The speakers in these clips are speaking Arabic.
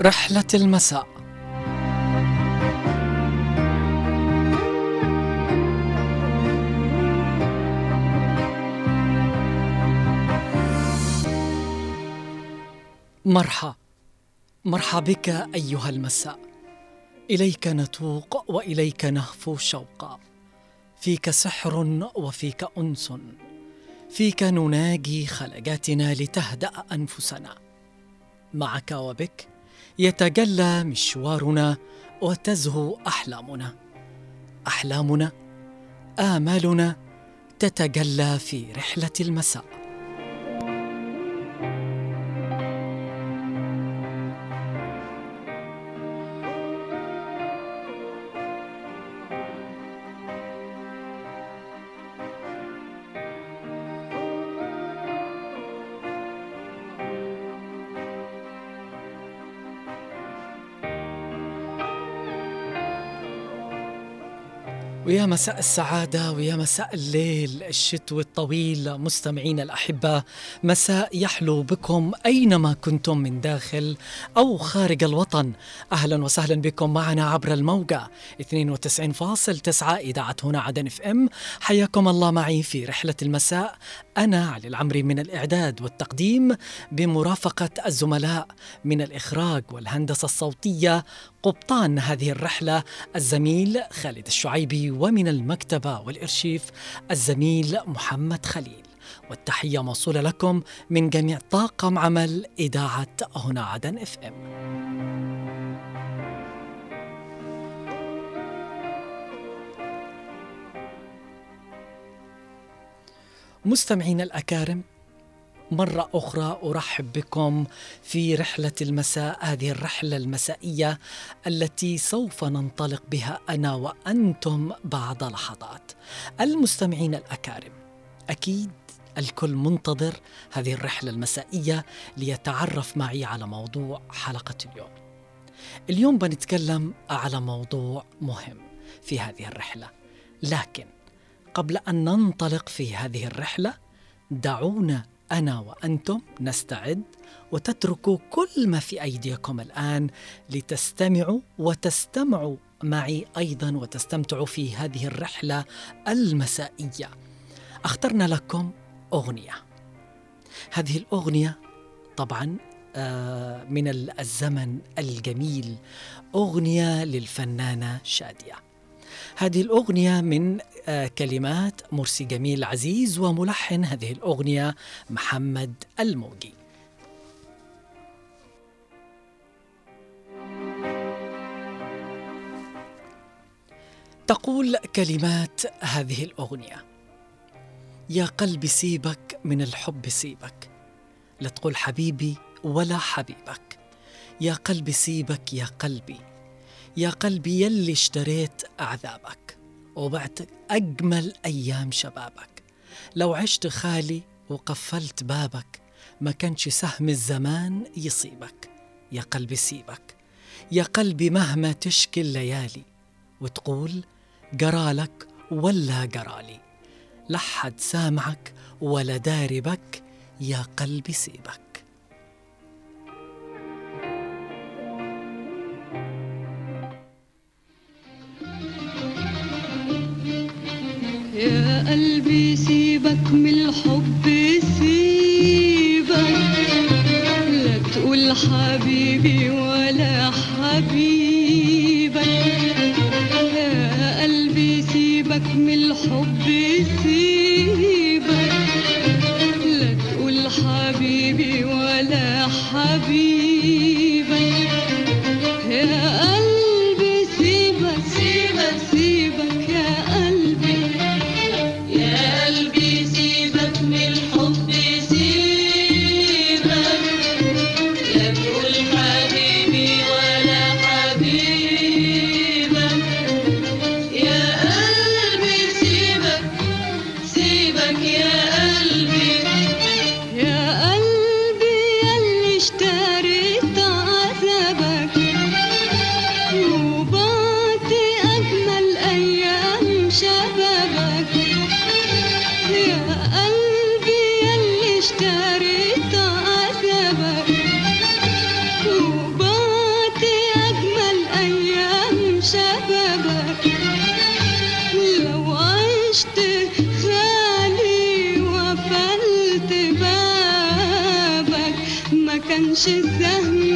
رحلة المساء. مرحى مرحى بك أيها المساء. إليك نتوق وإليك نهفو شوقا. فيك سحر وفيك أنس. فيك نناجي خلقاتنا لتهدأ أنفسنا. معك وبك يتجلى مشوارنا وتزهو أحلامنا. أحلامنا آمالنا تتجلى في رحلة المساء. مساء السعادة ويا مساء الليل الشتوي الطويل مستمعين الأحبة مساء يحلو بكم أينما كنتم من داخل أو خارج الوطن. أهلا وسهلا بكم معنا عبر الموجة 92.9 إذاعة هنا عدن اف إم. حياكم الله معي في رحلة المساء. أنا علي العمري من الإعداد والتقديم بمرافقة الزملاء من الإخراج والهندسة الصوتية قبطان هذه الرحلة الزميل خالد الشعيبي ومن المكتبة والإرشيف الزميل محمد خليل. والتحية موصولة لكم من جميع طاقم عمل إذاعة هنا عدن إف إم. مستمعين الأكارم مرة أخرى أرحب بكم في رحلة المساء هذه الرحلة المسائية التي سوف ننطلق بها أنا وأنتم بعد لحظات. المستمعين الأكارم أكيد الكل منتظر هذه الرحلة المسائية ليتعرف معي على موضوع حلقة اليوم. اليوم بنتكلم على موضوع مهم في هذه الرحلة. لكن قبل أن ننطلق في هذه الرحلة دعونا أنا وأنتم نستعد وتتركوا كل ما في أيديكم الآن لتستمعوا وتستمعوا معي أيضا وتستمتعوا في هذه الرحلة المسائية. أخترنا لكم أغنية. هذه الأغنية طبعا آه، من الزمن الجميل. أغنية للفنانة شادية. هذه الأغنية من آه، كلمات مرسي جميل عزيز وملحن هذه الأغنية محمد الموجي. تقول كلمات هذه الأغنية. يا قلبي سيبك من الحب سيبك. لا تقول حبيبي ولا حبيبك. يا قلبي سيبك يا قلبي يا قلبي يلي اشتريت أعذابك وبعت أجمل أيام شبابك. لو عشت خالي وقفلت بابك ما كانش سهم الزمان يصيبك. يا قلبي سيبك. يا قلبي مهما تشكي الليالي وتقول جرالك ولا جرالي. لحد سامعك ولا داري بك يا قلبي سيبك. قلبي سيبك من الحب سيبك. لا تقول حبيبي كانش سهم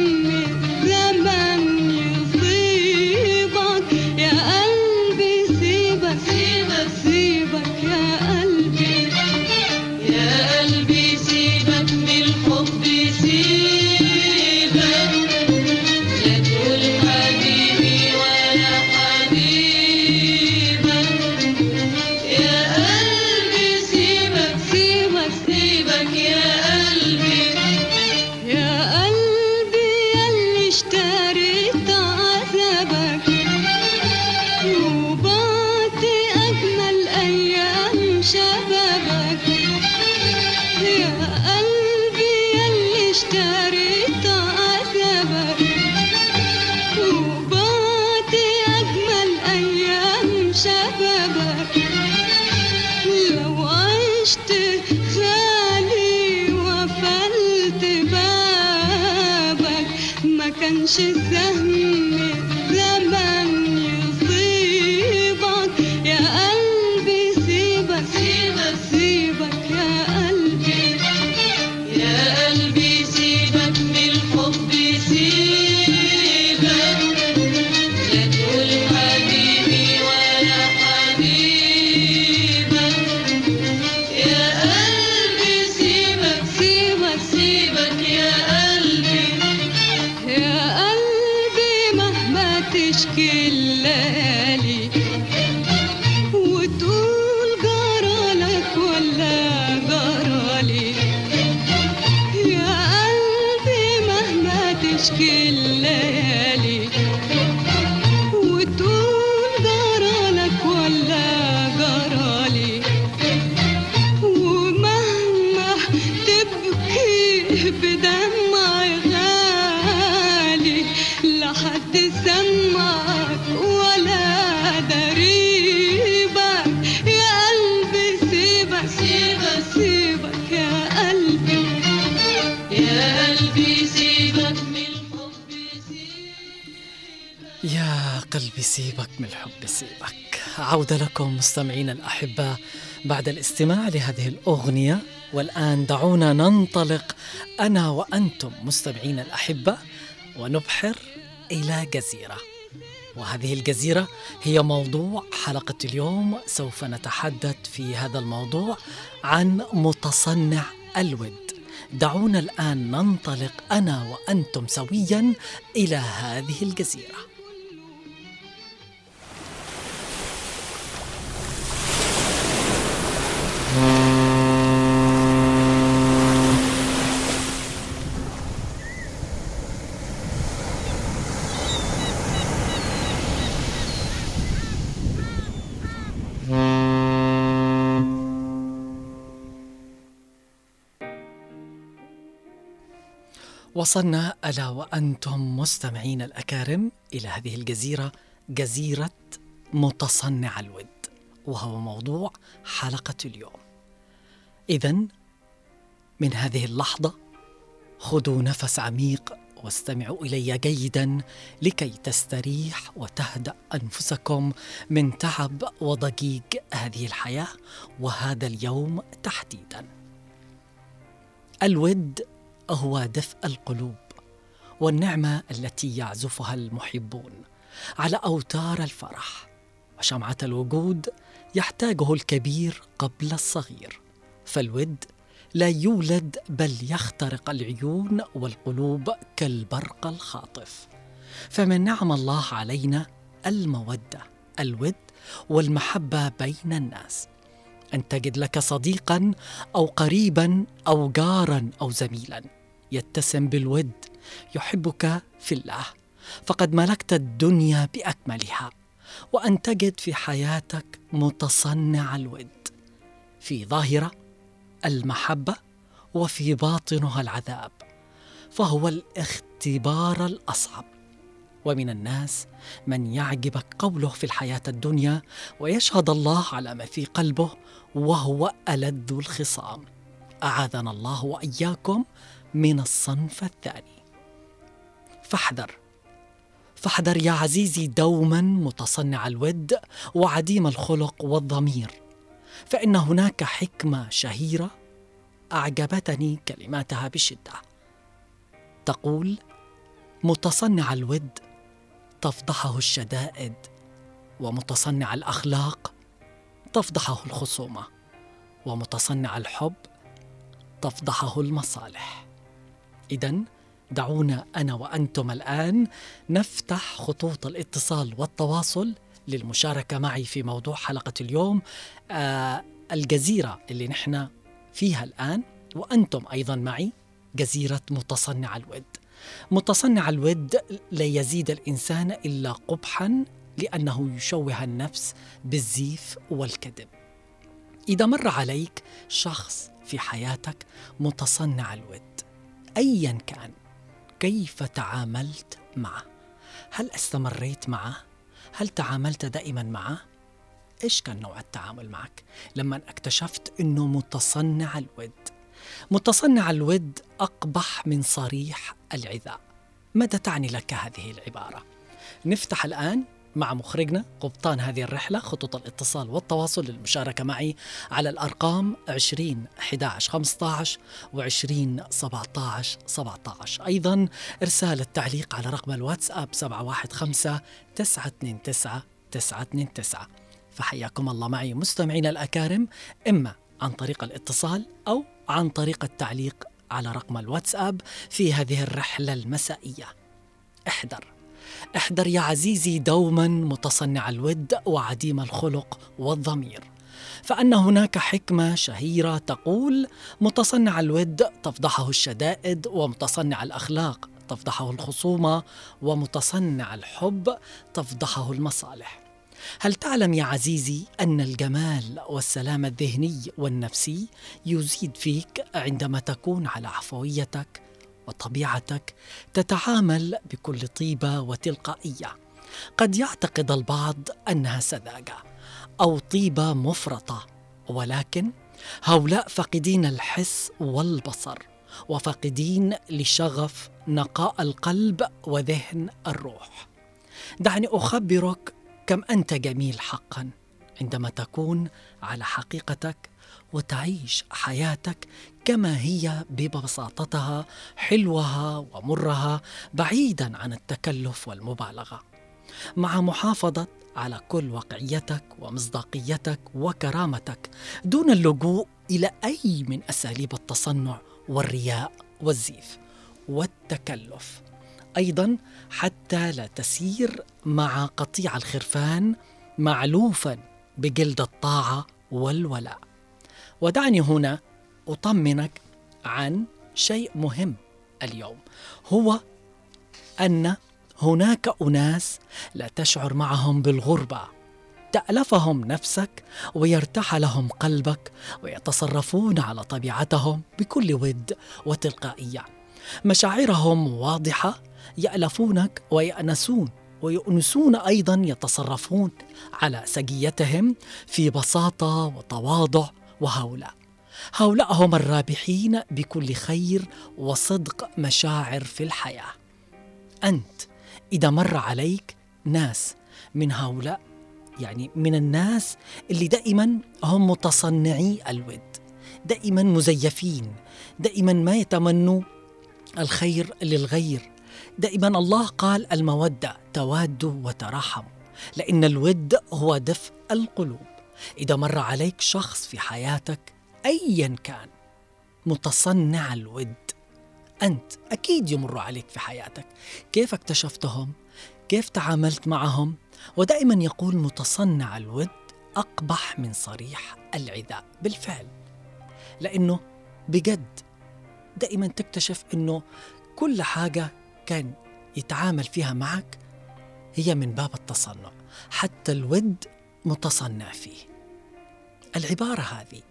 سيبك من الحب سيبك. عودة لكم مستمعينا الأحباء بعد الاستماع لهذه الأغنية. والآن دعونا ننطلق أنا وأنتم مستمعينا الأحباء ونبحر إلى جزيرة. وهذه الجزيرة هي موضوع حلقة اليوم. سوف نتحدث في هذا الموضوع عن متصنع الود. دعونا الآن ننطلق أنا وأنتم سويا إلى هذه الجزيرة. وصلنا ألا وأنتم مستمعين الأكارم إلى هذه الجزيرة جزيرة متصنع الود وهو موضوع حلقة اليوم. إذا من هذه اللحظة خذوا نفس عميق واستمعوا إلي جيدا لكي تستريح وتهدأ أنفسكم من تعب وضجيج هذه الحياة وهذا اليوم تحديدا. الود هو دفء القلوب والنعمة التي يعزفها المحبون على أوتار الفرح وشمعة الوجود يحتاجه الكبير قبل الصغير فالود لا يولد بل يخترق العيون والقلوب كالبرق الخاطف. فمن نعم الله علينا المودة الود والمحبة بين الناس. أن تجد لك صديقا أو قريبا أو جارا أو زميلا. يتسم بالود يحبك في الله. فقد ملكت الدنيا بأكملها وأن تجد في حياتك متصنع الود. في ظاهرة المحبة وفي باطنها العذاب. فهو الاختبار الأصعب. ومن الناس من يعجبك قوله في الحياة الدنيا ويشهد الله على ما في قلبه وهو الذ الخصام. أعاذنا الله وإياكم من الصنف الثاني. فاحذر. فاحذر يا عزيزي دوما متصنع الود وعديم الخلق والضمير فإن هناك حكمة شهيرة أعجبتني كلماتها بشدة. تقول متصنع الود تفضحه الشدائد ومتصنع الأخلاق تفضحه الخصومة ومتصنع الحب تفضحه المصالح. اذا دعونا أنا وأنتم الآن نفتح خطوط الاتصال والتواصل للمشاركة معي في موضوع حلقة اليوم آه الجزيرة اللي نحن فيها الآن وأنتم أيضا معي جزيرة متصنع الود. متصنع الود لا يزيد الإنسان إلا قبحا لأنه يشوه النفس بالزيف والكذب. إذا مر عليك شخص في حياتك متصنع الود ايا كان كيف تعاملت معه؟ هل استمريت معه؟ هل تعاملت دائما معه؟ إيش كان نوع التعامل معك؟ لما اكتشفت إنه متصنع الود. متصنع الود أقبح من صريح العذاء. ماذا تعني لك هذه العبارة؟ نفتح الآن مع مخرجنا قبطان هذه الرحلة خطوط الاتصال والتواصل للمشاركة معي على الأرقام 20 11 15 و 20 17 17 أيضا إرسال التعليق على رقم الواتساب 715 929 929 فحياكم الله معي مستمعينا الأكارم إما عن طريق الاتصال أو عن طريق التعليق على رقم الواتساب في هذه الرحلة المسائية. احذر. احذر يا عزيزي دوما متصنع الود وعديم الخلق والضمير. فأن هناك حكمة شهيرة تقول متصنع الود تفضحه الشدائد ومتصنع الأخلاق تفضحه الخصومة ومتصنع الحب تفضحه المصالح. هل تعلم يا عزيزي أن الجمال والسلام الذهني والنفسي يزيد فيك عندما تكون على عفويتك؟ وطبيعتك تتعامل بكل طيبة وتلقائية. قد يعتقد البعض أنها سذاجة أو طيبة مفرطة ولكن هؤلاء فاقدين الحس والبصر وفاقدين لشغف نقاء القلب وذهن الروح. دعني أخبرك كم أنت جميل حقا. عندما تكون على حقيقتك وتعيش حياتك كما هي ببساطتها حلوها ومرها بعيدا عن التكلف والمبالغة. مع محافظة على كل واقعيتك ومصداقيتك وكرامتك دون اللجوء إلى أي من أساليب التصنع والرياء والزيف والتكلف. أيضا حتى لا تسير مع قطيع الخرفان معلوفا بجلد الطاعة والولاء. ودعني هنا أطمنك عن شيء مهم اليوم. هو أن هناك أناس لا تشعر معهم بالغربة. تألفهم نفسك ويرتاح لهم قلبك ويتصرفون على طبيعتهم بكل ود وتلقائية. مشاعرهم واضحة يألفونك ويأنسون ويؤنسون أيضا يتصرفون على سجيتهم في بساطة وتواضع وهؤلاء. هؤلاء هم الرابحين بكل خير وصدق مشاعر في الحياة. أنت إذا مر عليك ناس من هؤلاء يعني من الناس اللي دائما هم متصنعي الود دائما مزيفين دائما ما يتمنوا الخير للغير دائما الله قال المودة توادوا وتراحموا لأن الود هو دفء القلوب. إذا مر عليك شخص في حياتك ايا كان متصنع الود. أنت أكيد يمر عليك في حياتك. كيف اكتشفتهم؟ كيف تعاملت معهم؟ ودائما يقول متصنع الود أقبح من صريح العداء بالفعل لأنه بجد دائما تكتشف إنه كل حاجة كان يتعامل فيها معك هي من باب التصنع. حتى الود متصنع فيه. العبارة هذه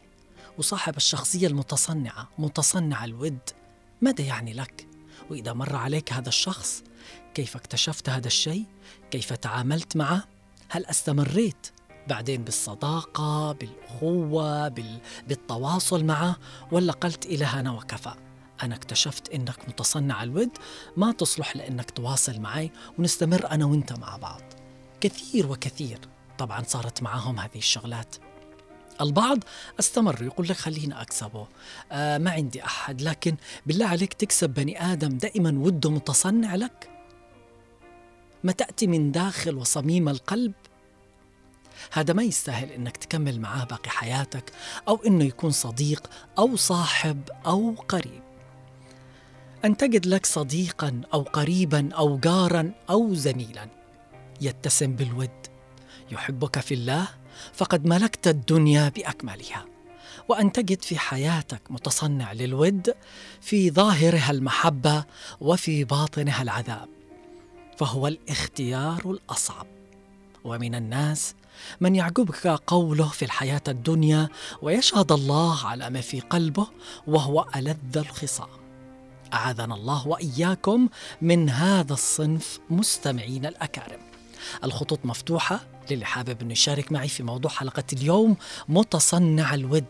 وصاحب الشخصية المتصنعة متصنع الود ماذا يعني لك؟ وإذا مر عليك هذا الشخص كيف اكتشفت هذا الشيء؟ كيف تعاملت معه؟ هل استمريت بعدين بالصداقة بالأخوة بالتواصل معه؟ ولا قلت إلى هنا وكفى؟ أنا اكتشفت إنك متصنع الود ما تصلح لإنك تواصل معي ونستمر أنا وإنت مع بعض. كثير وكثير طبعا صارت معهم هذه الشغلات. البعض استمر يقول لك خليني أكسبه. آه ما عندي أحد لكن بالله عليك تكسب بني آدم دائما وده متصنع لك؟ ما تأتي من داخل وصميم القلب؟ هذا ما يستاهل إنك تكمل معاه باقي حياتك أو إنه يكون صديق أو صاحب أو قريب. أن تجد لك صديقا أو قريبا أو جارا أو زميلا يتسم بالود يحبك في الله فقد ملكت الدنيا بأكملها. وأن تجد في حياتك متصنع للود في ظاهرها المحبة وفي باطنها العذاب. فهو الاختيار الأصعب. ومن الناس من يعجبك قوله في الحياة الدنيا ويشهد الله على ما في قلبه وهو ألذ الخصام. أعاذنا الله وإياكم من هذا الصنف مستمعين الأكارم. الخطوط مفتوحة للي حابب إنه يشارك معي في موضوع حلقة اليوم متصنع الود.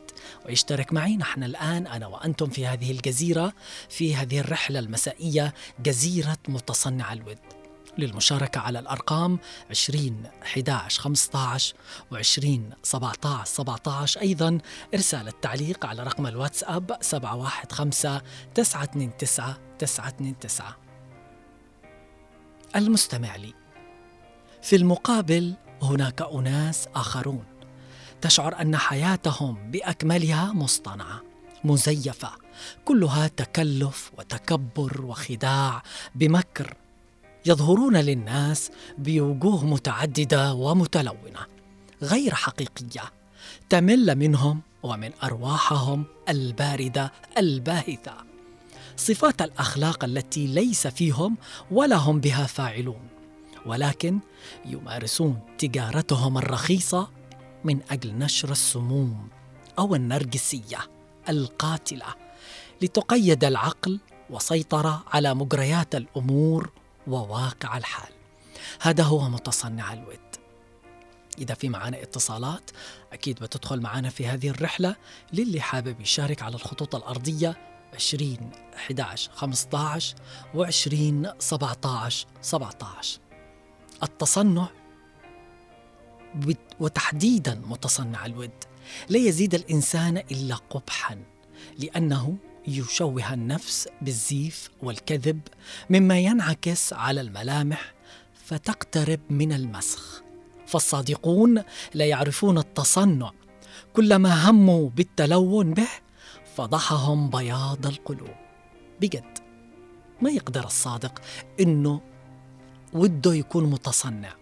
ويشترك معي نحن الآن أنا وأنتم في هذه الجزيرة في هذه الرحلة المسائية جزيرة متصنع الود. للمشاركة على الأرقام 20 11 15 و 20 17 17 أيضا إرسال التعليق على رقم الواتساب 715 929 929 المستمع لي في المقابل هناك أناس آخرون تشعر أن حياتهم بأكملها مصطنعة مزيفة كلها تكلف وتكبر وخداع بمكر يظهرون للناس بوجوه متعددة ومتلونة غير حقيقية تمل منهم ومن أرواحهم الباردة الباهتة. صفات الأخلاق التي ليس فيهم ولا هم بها فاعلون ولكن يمارسون تجارتهم الرخيصة من أجل نشر السموم أو النرجسية القاتلة لتقيد العقل وسيطره على مجريات الأمور وواقع الحال. هذا هو متصنع الود. إذا في معنا اتصالات أكيد بتدخل معنا في هذه الرحلة للي حابب يشارك على الخطوط الأرضية 20 11 15 و 20 17 17 التصنع وتحديدا متصنع الود. لا يزيد الإنسان إلا قبحا لأنه يشوه النفس بالزيف والكذب مما ينعكس على الملامح فتقترب من المسخ. فالصادقون لا يعرفون التصنع. كلما هموا بالتلون به فضحهم بياض القلوب. بجد ما يقدر الصادق إنه وده يكون متصنع؟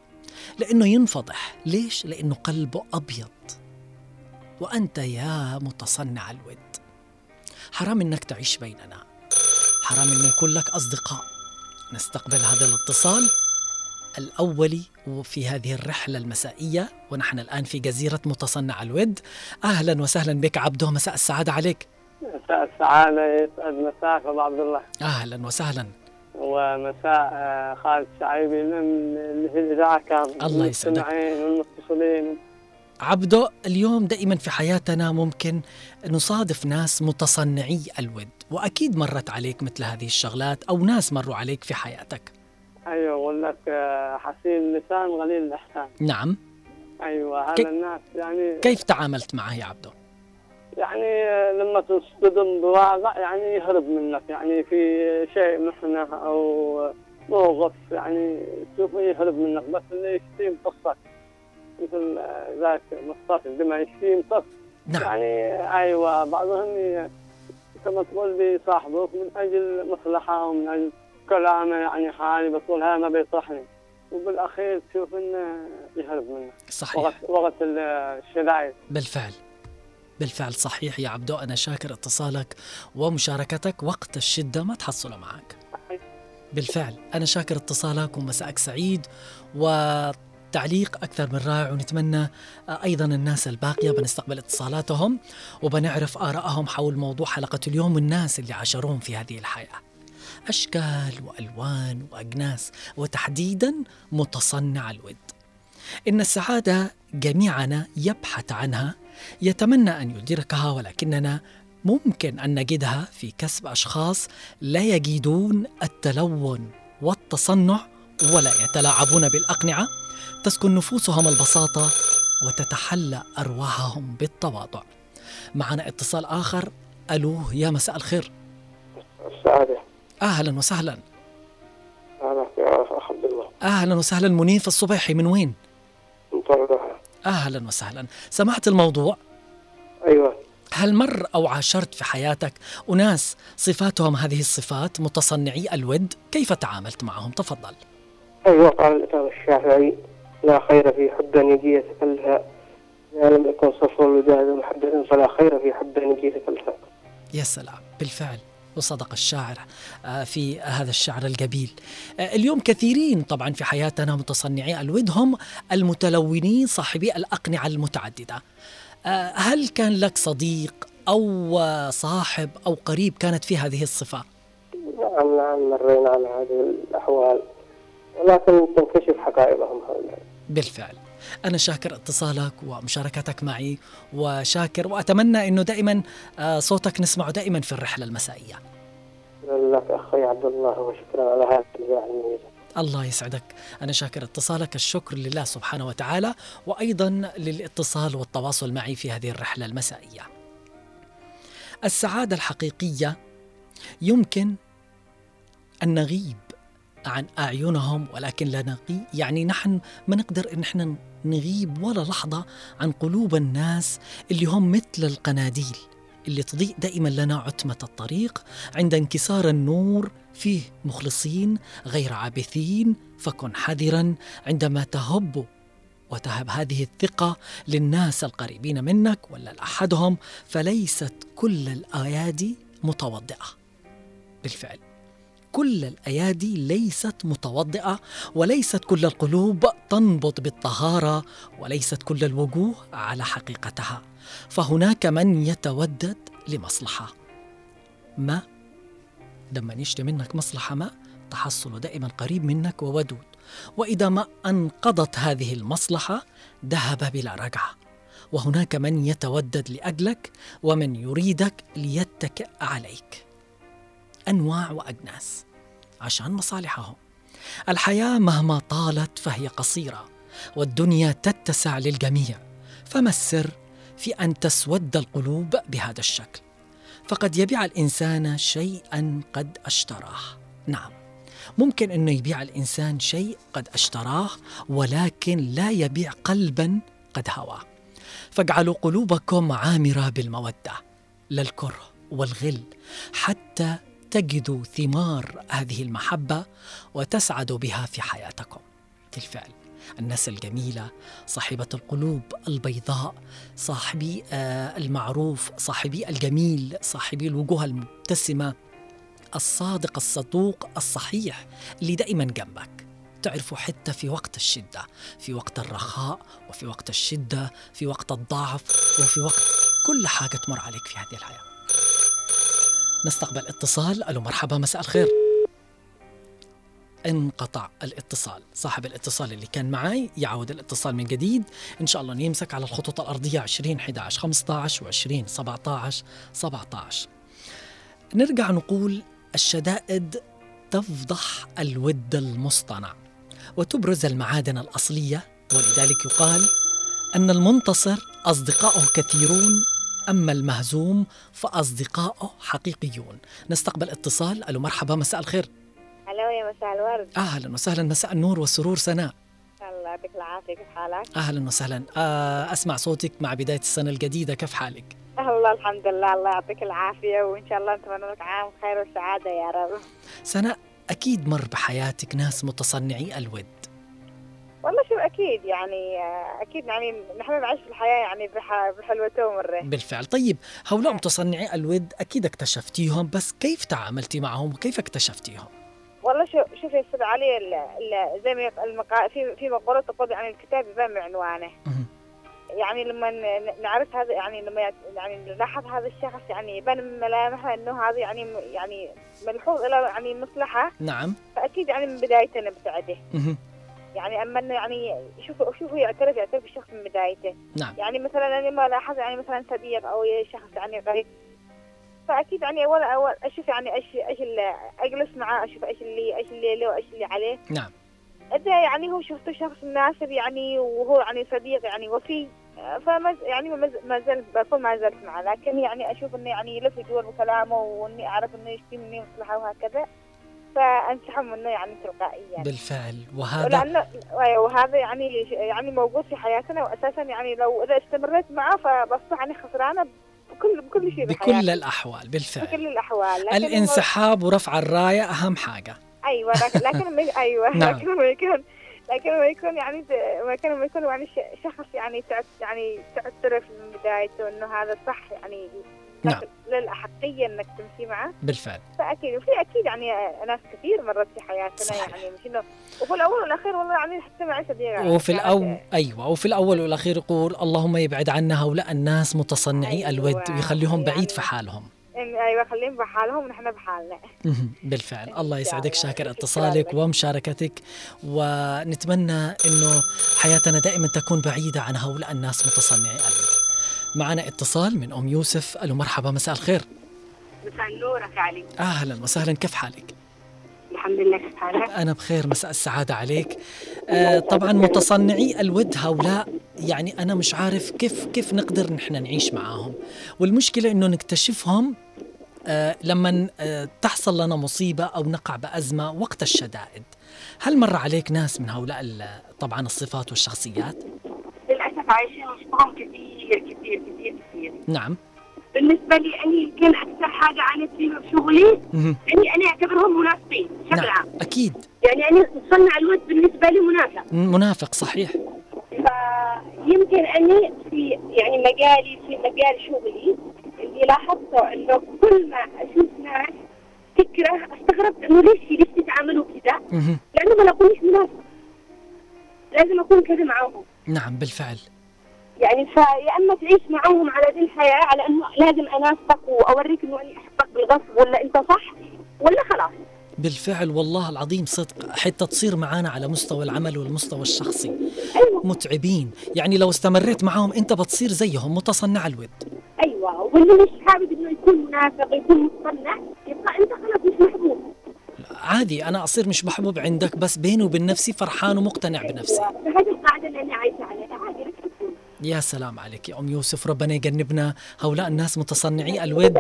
لأنه ينفضح. ليش؟ لأنه قلبه أبيض. وأنت يا متصنع الود. حرام إنك تعيش بيننا. حرام انه يكون لك أصدقاء. نستقبل هذا الاتصال الأولي وفي هذه الرحلة المسائية ونحن الآن في جزيرة متصنع الود. أهلا وسهلا بك عبدو مساء السعادة عليك. مساء السعادة يسعد مساك أبو عبد الله. أهلا وسهلا. ومساء آه، خالد شعيبي من في الإذاعة كامل الله يسعدك. والمتصلين. عبدو اليوم دائما في حياتنا ممكن نصادف ناس متصنعي الود وأكيد مرت عليك مثل هذه الشغلات أو ناس مروا عليك في حياتك. أيوة أقول لك آه، حسين اللسان غليل الإحسان. نعم. أيوة هذا الناس يعني كيف تعاملت معه يا عبدو يعني آه، لما تصطدم بواقع يعني يهرب منك يعني في شيء محنة أو موقف يعني تشوفه يهرب منك بس اللي يشتي يمتصك مثل ذاك الدماء يشتي يمتص نعم. يعني أيوه بعضهم كما تقول بيصاحبوك من أجل مصلحة ومن أجل كلامة يعني حالي بتقول هذا ما بيصحني. وبالأخير تشوف إنه يهرب منك صحيح. وقت وقت ال- الشدائد بالفعل. بالفعل صحيح يا عبدو. أنا شاكر اتصالك ومشاركتك وقت الشدة ما تحصله معك. بالفعل. أنا شاكر اتصالك ومساءك سعيد. وتعليق أكثر من رائع ونتمنى أيضا الناس الباقية بنستقبل اتصالاتهم وبنعرف آرائهم حول موضوع حلقة اليوم والناس اللي عاشروهم في هذه الحياة. أشكال وألوان وأجناس وتحديدا متصنع الود. إن السعادة جميعنا يبحث عنها يتمنى أن يدركها ولكننا ممكن أن نجدها في كسب أشخاص لا يجدون التلون والتصنع ولا يتلاعبون بالأقنعة. تسكن نفوسهم البساطة وتتحلى أرواحهم بالتواضع. معنا اتصال آخر. ألو يا مساء الخير. السعادة أهلا وسهلا. أهلا يا أخ عبد الله أهلا وسهلا منيف الصبيحي من وين؟ من طردها أهلا وسهلا. سمعت الموضوع؟ أيوة. هل مر أو عاشرت في حياتك أناس صفاتهم هذه الصفات متصنعي الود؟ كيف تعاملت معهم؟ تفضل. أيوة قال الإمام الشافعي لا خير في حب نجية كلها إذا لم يكن صفو الوداد محدث فلا خير في حب نجية كلها يا سلام. بالفعل. وصدق الشاعر آه، في هذا الشعر الجميل. آه، اليوم كثيرين طبعا في حياتنا متصنعي الود هم المتلونين صاحبي الأقنعة المتعددة. آه، هل كان لك صديق أو صاحب أو قريب كانت في هذه الصفة؟ نعم نعم مرينا على هذه الأحوال. ولكن تنكشف حقائبهم هؤلاء. بالفعل. أنا شاكر اتصالك ومشاركتك معي وشاكر وأتمنى أنه دائما آه، صوتك نسمعه دائما في الرحلة المسائية. شكرا لك أخي عبد الله وشكرا على هذا الله يسعدك. أنا شاكر اتصالك. الشكر لله سبحانه وتعالى وأيضا للاتصال والتواصل معي في هذه الرحلة المسائية. السعادة الحقيقية يمكن أن نغيب عن أعينهم ولكن لا نغي يعني نحن ما نقدر إن إحنا نغيب ولا لحظة عن قلوب الناس اللي هم مثل القناديل اللي تضيء دائما لنا عتمة الطريق عند انكسار النور فيه مخلصين غير عابثين فكن حذرا عندما تهب وتهب هذه الثقة للناس القريبين منك ولا لأحدهم فليست كل الأيادي متوضئة. بالفعل. كل الأيادي ليست متوضئة وليست كل القلوب تنبض بالطهارة وليست كل الوجوه على حقيقتها. فهناك من يتودد لمصلحة. ما؟ لما يشتي منك مصلحة ما تحصل دائما قريب منك وودود. وإذا ما أنقضت هذه المصلحة ذهب بلا رجعة. وهناك من يتودد لأجلك ومن يريدك ليتكئ عليك. أنواع وأجناس. عشان مصالحهم. الحياة مهما طالت فهي قصيرة والدنيا تتسع للجميع. فما السر في أن تسود القلوب بهذا الشكل؟ فقد يبيع الإنسان شيئا قد أشتراه. نعم ممكن إنه يبيع الإنسان شيء قد أشتراه ولكن لا يبيع قلبا قد هواه فاجعلوا قلوبكم عامرة بالمودة لا الكره والغل حتى تجدوا ثمار هذه المحبة وتسعدوا بها في حياتكم. بالفعل الناس الجميلة صاحبة القلوب البيضاء صاحبي آه، المعروف صاحبي الجميل صاحبي الوجوه المبتسمة الصادق الصدوق الصحيح اللي دائما جنبك. تعرفوا حتى في وقت الشدة في وقت الرخاء وفي وقت الشدة في وقت الضعف وفي وقت كل حاجة تمر عليك في هذه الحياة. نستقبل اتصال. ألو مرحبا مساء الخير. انقطع الاتصال. صاحب الاتصال اللي كان معي يعود الاتصال من جديد. إن شاء الله يمسك على الخطوط الأرضية. 20 11 15 و20 17 17 نرجع نقول الشدائد تفضح الود المصطنع وتبرز المعادن الأصلية. ولذلك يقال أن المنتصر أصدقاؤه كثيرون أما المهزوم فأصدقاؤه حقيقيون. نستقبل اتصال. ألو مرحبا مساء الخير. هلا يا مساء الورد. أهلا وسهلا. مساء النور والسرور سناء. الله يعطيك العافية. كيف حالك؟ أهلا وسهلا. آه، أسمع صوتك مع بداية السنة الجديدة. كيف حالك؟ الله الحمد لله. الله يعطيك العافية. وإن شاء الله نتمنى لك عام خير وسعادة يا رب. سناء أكيد مر بحياتك ناس متصنعي الود. والله شو أكيد يعني أكيد يعني نحن نعيش في الحياة يعني بح- بحلوته ومرة. بالفعل. طيب هؤلاء متصنعي الود أكيد اكتشفتيهم بس كيف تعاملتي معهم؟ وكيف اكتشفتيهم؟ والله شو شوف يا أستاذ علي ال- ال- زي ما المقا... في في مقولة تقول يعني الكتاب يبان بعنوانه. يعني لما نعرف هذا يعني لما يع- يعني نلاحظ هذا الشخص يعني يبان من ملامحه إنه هذا يعني يعني ملحوظ له يعني مصلحة. نعم. فأكيد يعني من بدايته نبتعده. يعني أما إنه يعني شوفوا شوفوا يعترف يعترف الشخص من بدايته. نعم. يعني مثلا أنا ما لاحظ يعني مثلا صديق أو شخص يعني قريب فأكيد يعني اول أول أشوف يعني إيش إيش اللي أجلس معاه أشوف إيش اللي إيش اللي له وايش اللي عليه. نعم. إذا يعني هو شفته شخص مناسب يعني وهو يعني صديق يعني وفي. فما يعني ما زلت بكون ما زلت معه. لكن يعني أشوف إنه يعني يلف يدور بكلامه وإني أعرف إنه يشتي مني مصلحه وهكذا. فانسحب منه يعني تلقائيا. بالفعل. وهذا لأنه أيوة، وهذا يعني يعني موجود في حياتنا واساسا يعني لو إذا استمريت معه فبصبح يعني خسرانة بكل بكل شيء بكل بحياتي الأحوال بالفعل. بكل الأحوال. الانسحاب ورفع الراية أهم حاجة. أيوه لكن لكن ما- أيوه نعم. لكن ما يكون لكن ما يكون يعني لكن ما يكون يعني شخص يعني يعني تعترف من بدايته إنه هذا صح يعني نعم. للاحقيه إنك تمشي معه. بالفعل. فأكيد. وفي أكيد يعني ناس كثير مرت في حياتنا صحيح. يعني مش انه وفي الأول والأخير والله يعني حتى معي صديقه وفي الأول أيوة. وفي الأول والأخير يقول اللهم يبعد عنا هؤلاء الناس متصنعي أيوة، الود ويخليهم بعيد يعني- في حالهم. إن- أيوه خليهم بحالهم ونحن بحالنا. بالفعل. الله يسعدك. شاكر اتصالك لك. ومشاركتك. ونتمنى إنه حياتنا دائما تكون بعيدة عن هؤلاء الناس متصنعي الود. معنا اتصال من أم يوسف. ألو مرحبا مساء الخير. مساء نورك علي. أهلا وسهلا. كيف حالك؟ الحمد لله كيف حالك؟ أنا بخير مساء السعادة عليك. آه طبعا متصنعي الود هؤلاء يعني أنا مش عارف كيف كيف نقدر نحن نعيش معاهم. والمشكلة إنه نكتشفهم آه لما آه تحصل لنا مصيبة أو نقع بأزمة وقت الشدائد. هل مر عليك ناس من هؤلاء ال- طبعا الصفات والشخصيات؟ للأسف عايشين وسطهم كثير نعم. بالنسبة لي أنا يمكن أكثر حاجة عانيت فيها بشغلي مهم. اني أنا أعتبرهم منافقين بشكل نعم عام أكيد. يعني أنا مصنع الود بالنسبة لي منافق. منافق صحيح. فيمكن أني في يعني مجالي في مجال شغلي اللي لاحظته إنه كل ما أشوف ناس تكره استغربت إنه ليش ليش تتعاملوا كذا؟ لأنه ما اكونش منافق. لازم أكون كذا معاهم. نعم بالفعل. يعني فيا أما تعيش معاهم على ذي الحياة على أنه لازم انافقك وأوريك إنه اني أحبك بالغصب ولا أنت صح ولا خلاص. بالفعل والله العظيم صدق حتى تصير معانا على مستوى العمل والمستوى الشخصي. أيوه. متعبين. يعني لو استمريت معهم أنت بتصير زيهم متصنع الود. أيوه. واللي مش حابب إنه يكون منافق يكون متصنع يبقى أنت خلاص مش محبوب. عادي أنا أصير مش محبوب عندك بس بيني وبين نفسي فرحان ومقتنع بنفسي. فهذه القاعدة اللي أنا عايشه عليها عادي ليش تكون يا سلام عليك يا أم يوسف. ربنا يجنبنا هؤلاء الناس متصنعي الود.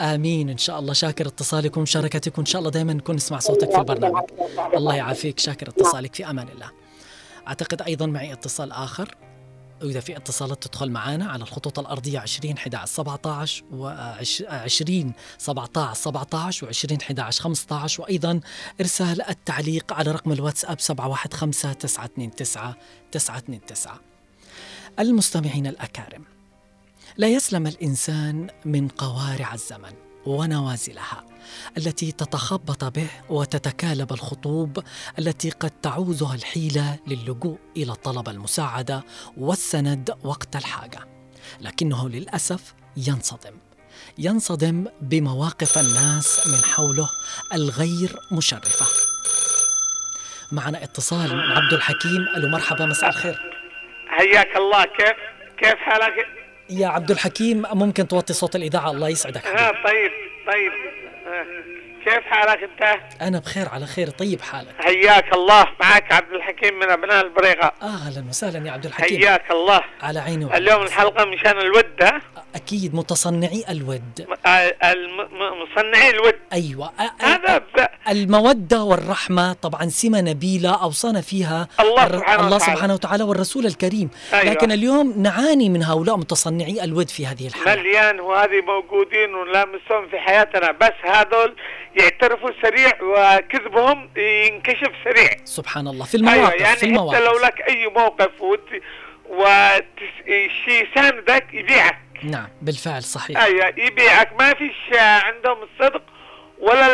آمين. إن شاء الله شاكر اتصالك ومشاركتك وان شاء الله دائما نكون نسمع صوتك في البرنامج. الله يعافيك. شاكر اتصالك. في أمان الله. أعتقد أيضا معي اتصال آخر. وإذا في اتصالات تدخل معنا على الخطوط الأرضية 20 11 17 و 20 17 17 و 20 11 15 وأيضا إرسال التعليق على رقم الواتساب 715 929 929 المستمعين الأكارم لا يسلم الإنسان من قوارع الزمن ونوازلها التي تتخبط به وتتكالب الخطوب التي قد تعوزها الحيلة للجوء إلى طلب المساعدة والسند وقت الحاجة. لكنه للأسف ينصدم ينصدم بمواقف الناس من حوله الغير مشرفة. معنا اتصال من عبد الحكيم ألو مرحبا مساء الخير. حياك الله كيف كيف حالك؟ يا عبد الحكيم ممكن توطي صوت الإذاعة الله يسعدك ها حبيبي. طيب طيب ها. كيف حالك أنت؟ أنا بخير على خير طيب حالك حياك الله معك عبد الحكيم من أبناء البريغة أهلا وسهلا يا عبد الحكيم حياك الله على عيني وعلى اليوم. الحلقة مشان الود؟ أكيد متصنعي الود. مصنعي الود. أيوه. هذا المودة والرحمة طبعا سمة نبيلة أوصانا فيها الله سبحانه الله وتعالى. سبحانه وتعالى والرسول الكريم. أيوة. لكن اليوم نعاني من هؤلاء متصنعي الود في هذه الحالة. مليان وهذه موجودين ونلامسهم في حياتنا. بس هذول يعترفوا سريع وكذبهم ينكشف سريع. سبحان الله. في المواقف أيوه يعني في انت المواقف. لو لك أي موقف وت... وشي يساندك يبيعك. نعم بالفعل صحيح. أيوه يبيعك. ما فيش عندهم الصدق ولا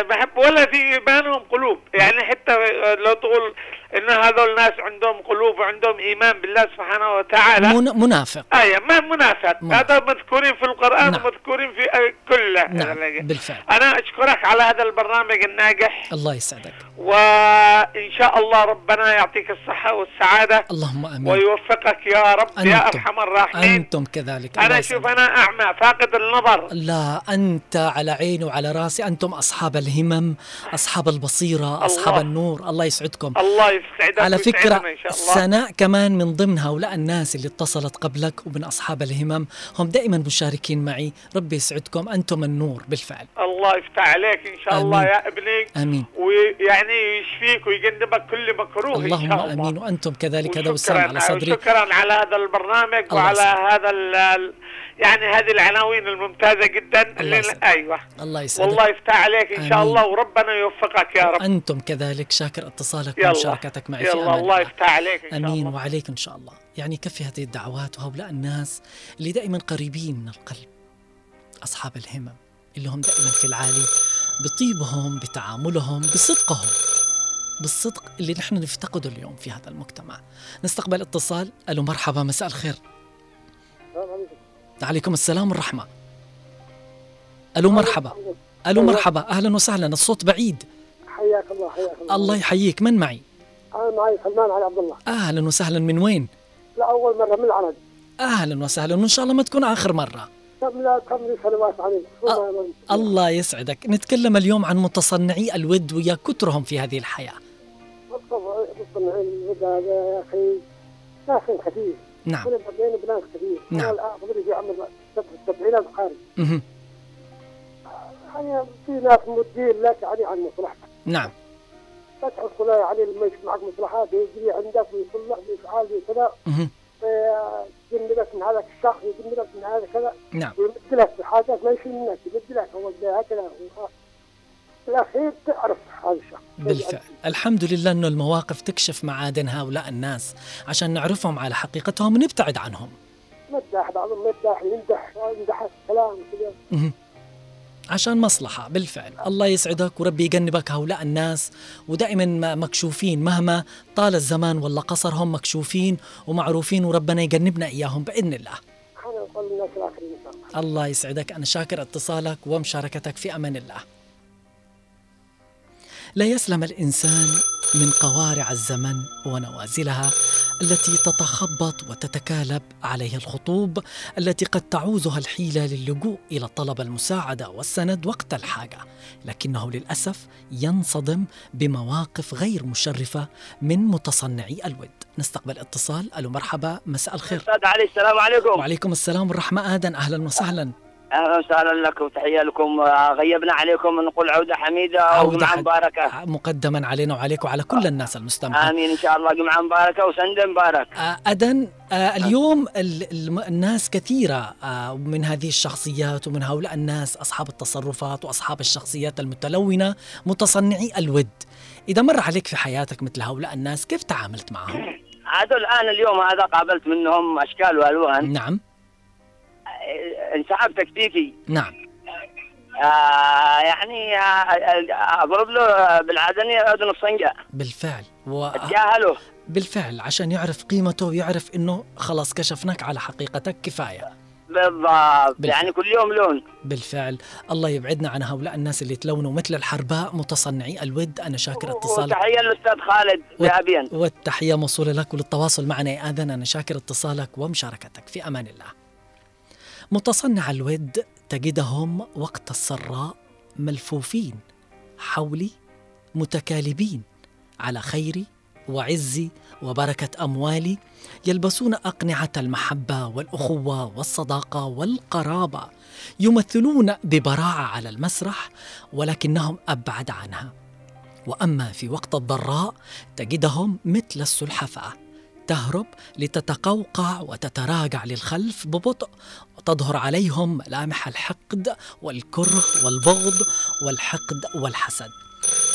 المحبة ولا في بينهم قلوب. يعني حتى لو تقول انه هذول ناس عندهم قلوب وعندهم إيمان بالله سبحانه وتعالى. من منافق. إيه ما منافق. منافق. هذا مذكورين في القرآن نعم. ومذكورين في آه، كل نعم بالفعل. أنا أشكرك على هذا البرنامج الناجح. الله يسعدك. وإن شاء الله ربنا يعطيك الصحة والسعادة. اللهم آمين. ويوفقك يا رب يا أنتم. أرحم الراحمين. أنتم كذلك. أنا. شوف أنا أعمى فاقد النظر. لا أنت على عيني وعلى رأسي. أنتم أصحاب الهمم أصحاب البصيرة أصحاب الله. النور. الله يسعدكم. الله يسعدك على فكرة شاء الله. سناء كمان من ضمن هؤلاء الناس اللي اتصلت قبلك ومن أصحاب الهمم. هم دائما مشاركين معي. ربي يسعدكم. أنتم النور بالفعل. الله يفتح عليك إن شاء الله آمين. يا ابني. آمين. ويعني يشفيك ويجنبك كل مكروه اللهم شاء الله. آمين. وأنتم كذلك هذا وسام على صدري. وشكرا على هذا البرنامج الله وعلى يسعدك. هذا يعني هذه العناوين الممتازة جدا. اللي يسعدك. أيوه. الله يسعدك. والله يفتح عليك إن شاء آمين. الله وربنا يوفقك يا رب. أنتم كذلك شاكر اتصالك يلا. ومشاركتك معي في يلا أمان الله يفتح عليك إن شاء آمين الله. وعليك إن شاء الله. يعني كفي هذه الدعوات وهؤلاء الناس اللي دائما قريبين من القلب أصحاب الهمم اللي هم دائما في العالي بطيبهم بتعاملهم بصدقهم بالصدق اللي نحن نفتقده اليوم في هذا المجتمع. نستقبل اتصال. ألو مرحبا مساء الخير. عليكم السلام والرحمة. ألو مرحبا. ألو مرحبا. أهلا وسهلا. الصوت بعيد. حياك الله حياك الله. الله يحييك. من معي؟ أنا معي سلمان علي عبد الله. أهلا وسهلا. من وين؟ لاول مرة من العرب. أهلا وسهلا. وإن شاء الله ما تكون كم لا كم سنوات عليك أ- الله يسعدك. نتكلم اليوم عن متصنعي الود ويا كثرهم في هذه الحياة. الهدى هذا يا أخي ناس كثير. نعم. أنا بين بناس كثير نعم. الآن في عمر السبعينات خارج مهم. يعني في ناس مدين لك يعني عن مصلحتك. نعم. لا تحصل يعني لما يشوف معك مصلحات يجري عندك ويصلح ويفعل وكذا. يجنبك من هذاك الشخص يجنبك من هذا كذا. نعم. ويمد لك في حاجات ما يشيل منك يمد لك هو هكذا الاخير تعرف الشخص بالفعل. الحمد لله أنه المواقف تكشف معادن هؤلاء الناس عشان نعرفهم على حقيقتهم ونبتعد عنهم. مدح بعضهم مدح يمدح يمدح كلام كذا. عشان مصلحة بالفعل. الله يسعدك وربي يجنبك هؤلاء الناس. ودائما ما- مكشوفين مهما طال الزمان ولا قصر هم مكشوفين ومعروفين وربنا يجنبنا إياهم بإذن الله. الله يسعدك. أنا شاكر اتصالك ومشاركتك في أمان الله. لا يسلم الإنسان من قوارع الزمن ونوازلها التي تتخبط وتتكالب عليه الخطوب التي قد تعوزها الحيلة للجوء إلى طلب المساعدة والسند وقت الحاجة. لكنه للأسف ينصدم بمواقف غير مشرفة من متصنعي الود. نستقبل اتصال. ألو مرحبا. مساء الخير. أستاذ علي السلام عليكم. وعليكم السلام والرحمة آدم. أهلا وسهلا. أهلا وسهلا لك وتحيه لكم. آه، غيبنا عليكم نقول عودة حميدة عودة وجمعه مباركة. مقدما علينا وعليك وعلى كل الناس المستمعين. آمين إن شاء الله جمعة مباركة وسند مبارك. آه، أدن آه، اليوم الناس كثيرة آه، من هذه الشخصيات ومن هؤلاء الناس أصحاب التصرفات وأصحاب الشخصيات المتلونة متصنعي الود. إذا مر عليك في حياتك مثل هؤلاء الناس كيف تعاملت معهم؟ هذول الآن اليوم هذا قابلت منهم أشكال وألوان. نعم. آه، انسحاب تكتيكي نعم. آه يعني آه، أضرب له بالعدني اذن الصنجه بالفعل. و... اتجاهله بالفعل عشان يعرف قيمته ويعرف إنه خلاص كشفناك على حقيقتك كفاية. بالضبط. بالفعل. يعني كل يوم لون. بالفعل. الله يبعدنا عن هؤلاء الناس اللي تلونوا مثل الحرباء متصنعي الود. أنا شاكر اتصالك وتحيه للأستاذ خالد ذهبيا. والتحية موصولة لك وللتواصل معنا يا آذن. أنا شاكر اتصالك ومشاركتك. في أمان الله. متصنع الود تجدهم وقت السراء ملفوفين حولي متكالبين على خيري وعزي وبركة أموالي يلبسون أقنعة المحبة والأخوة والصداقة والقرابة يمثلون ببراعة على المسرح ولكنهم أبعد عنها. وأما في وقت الضراء تجدهم مثل السلحفاة تهرب لتتقوقع وتتراجع للخلف ببطء وتظهر عليهم ملامح الحقد والكره والبغض والحقد والحسد.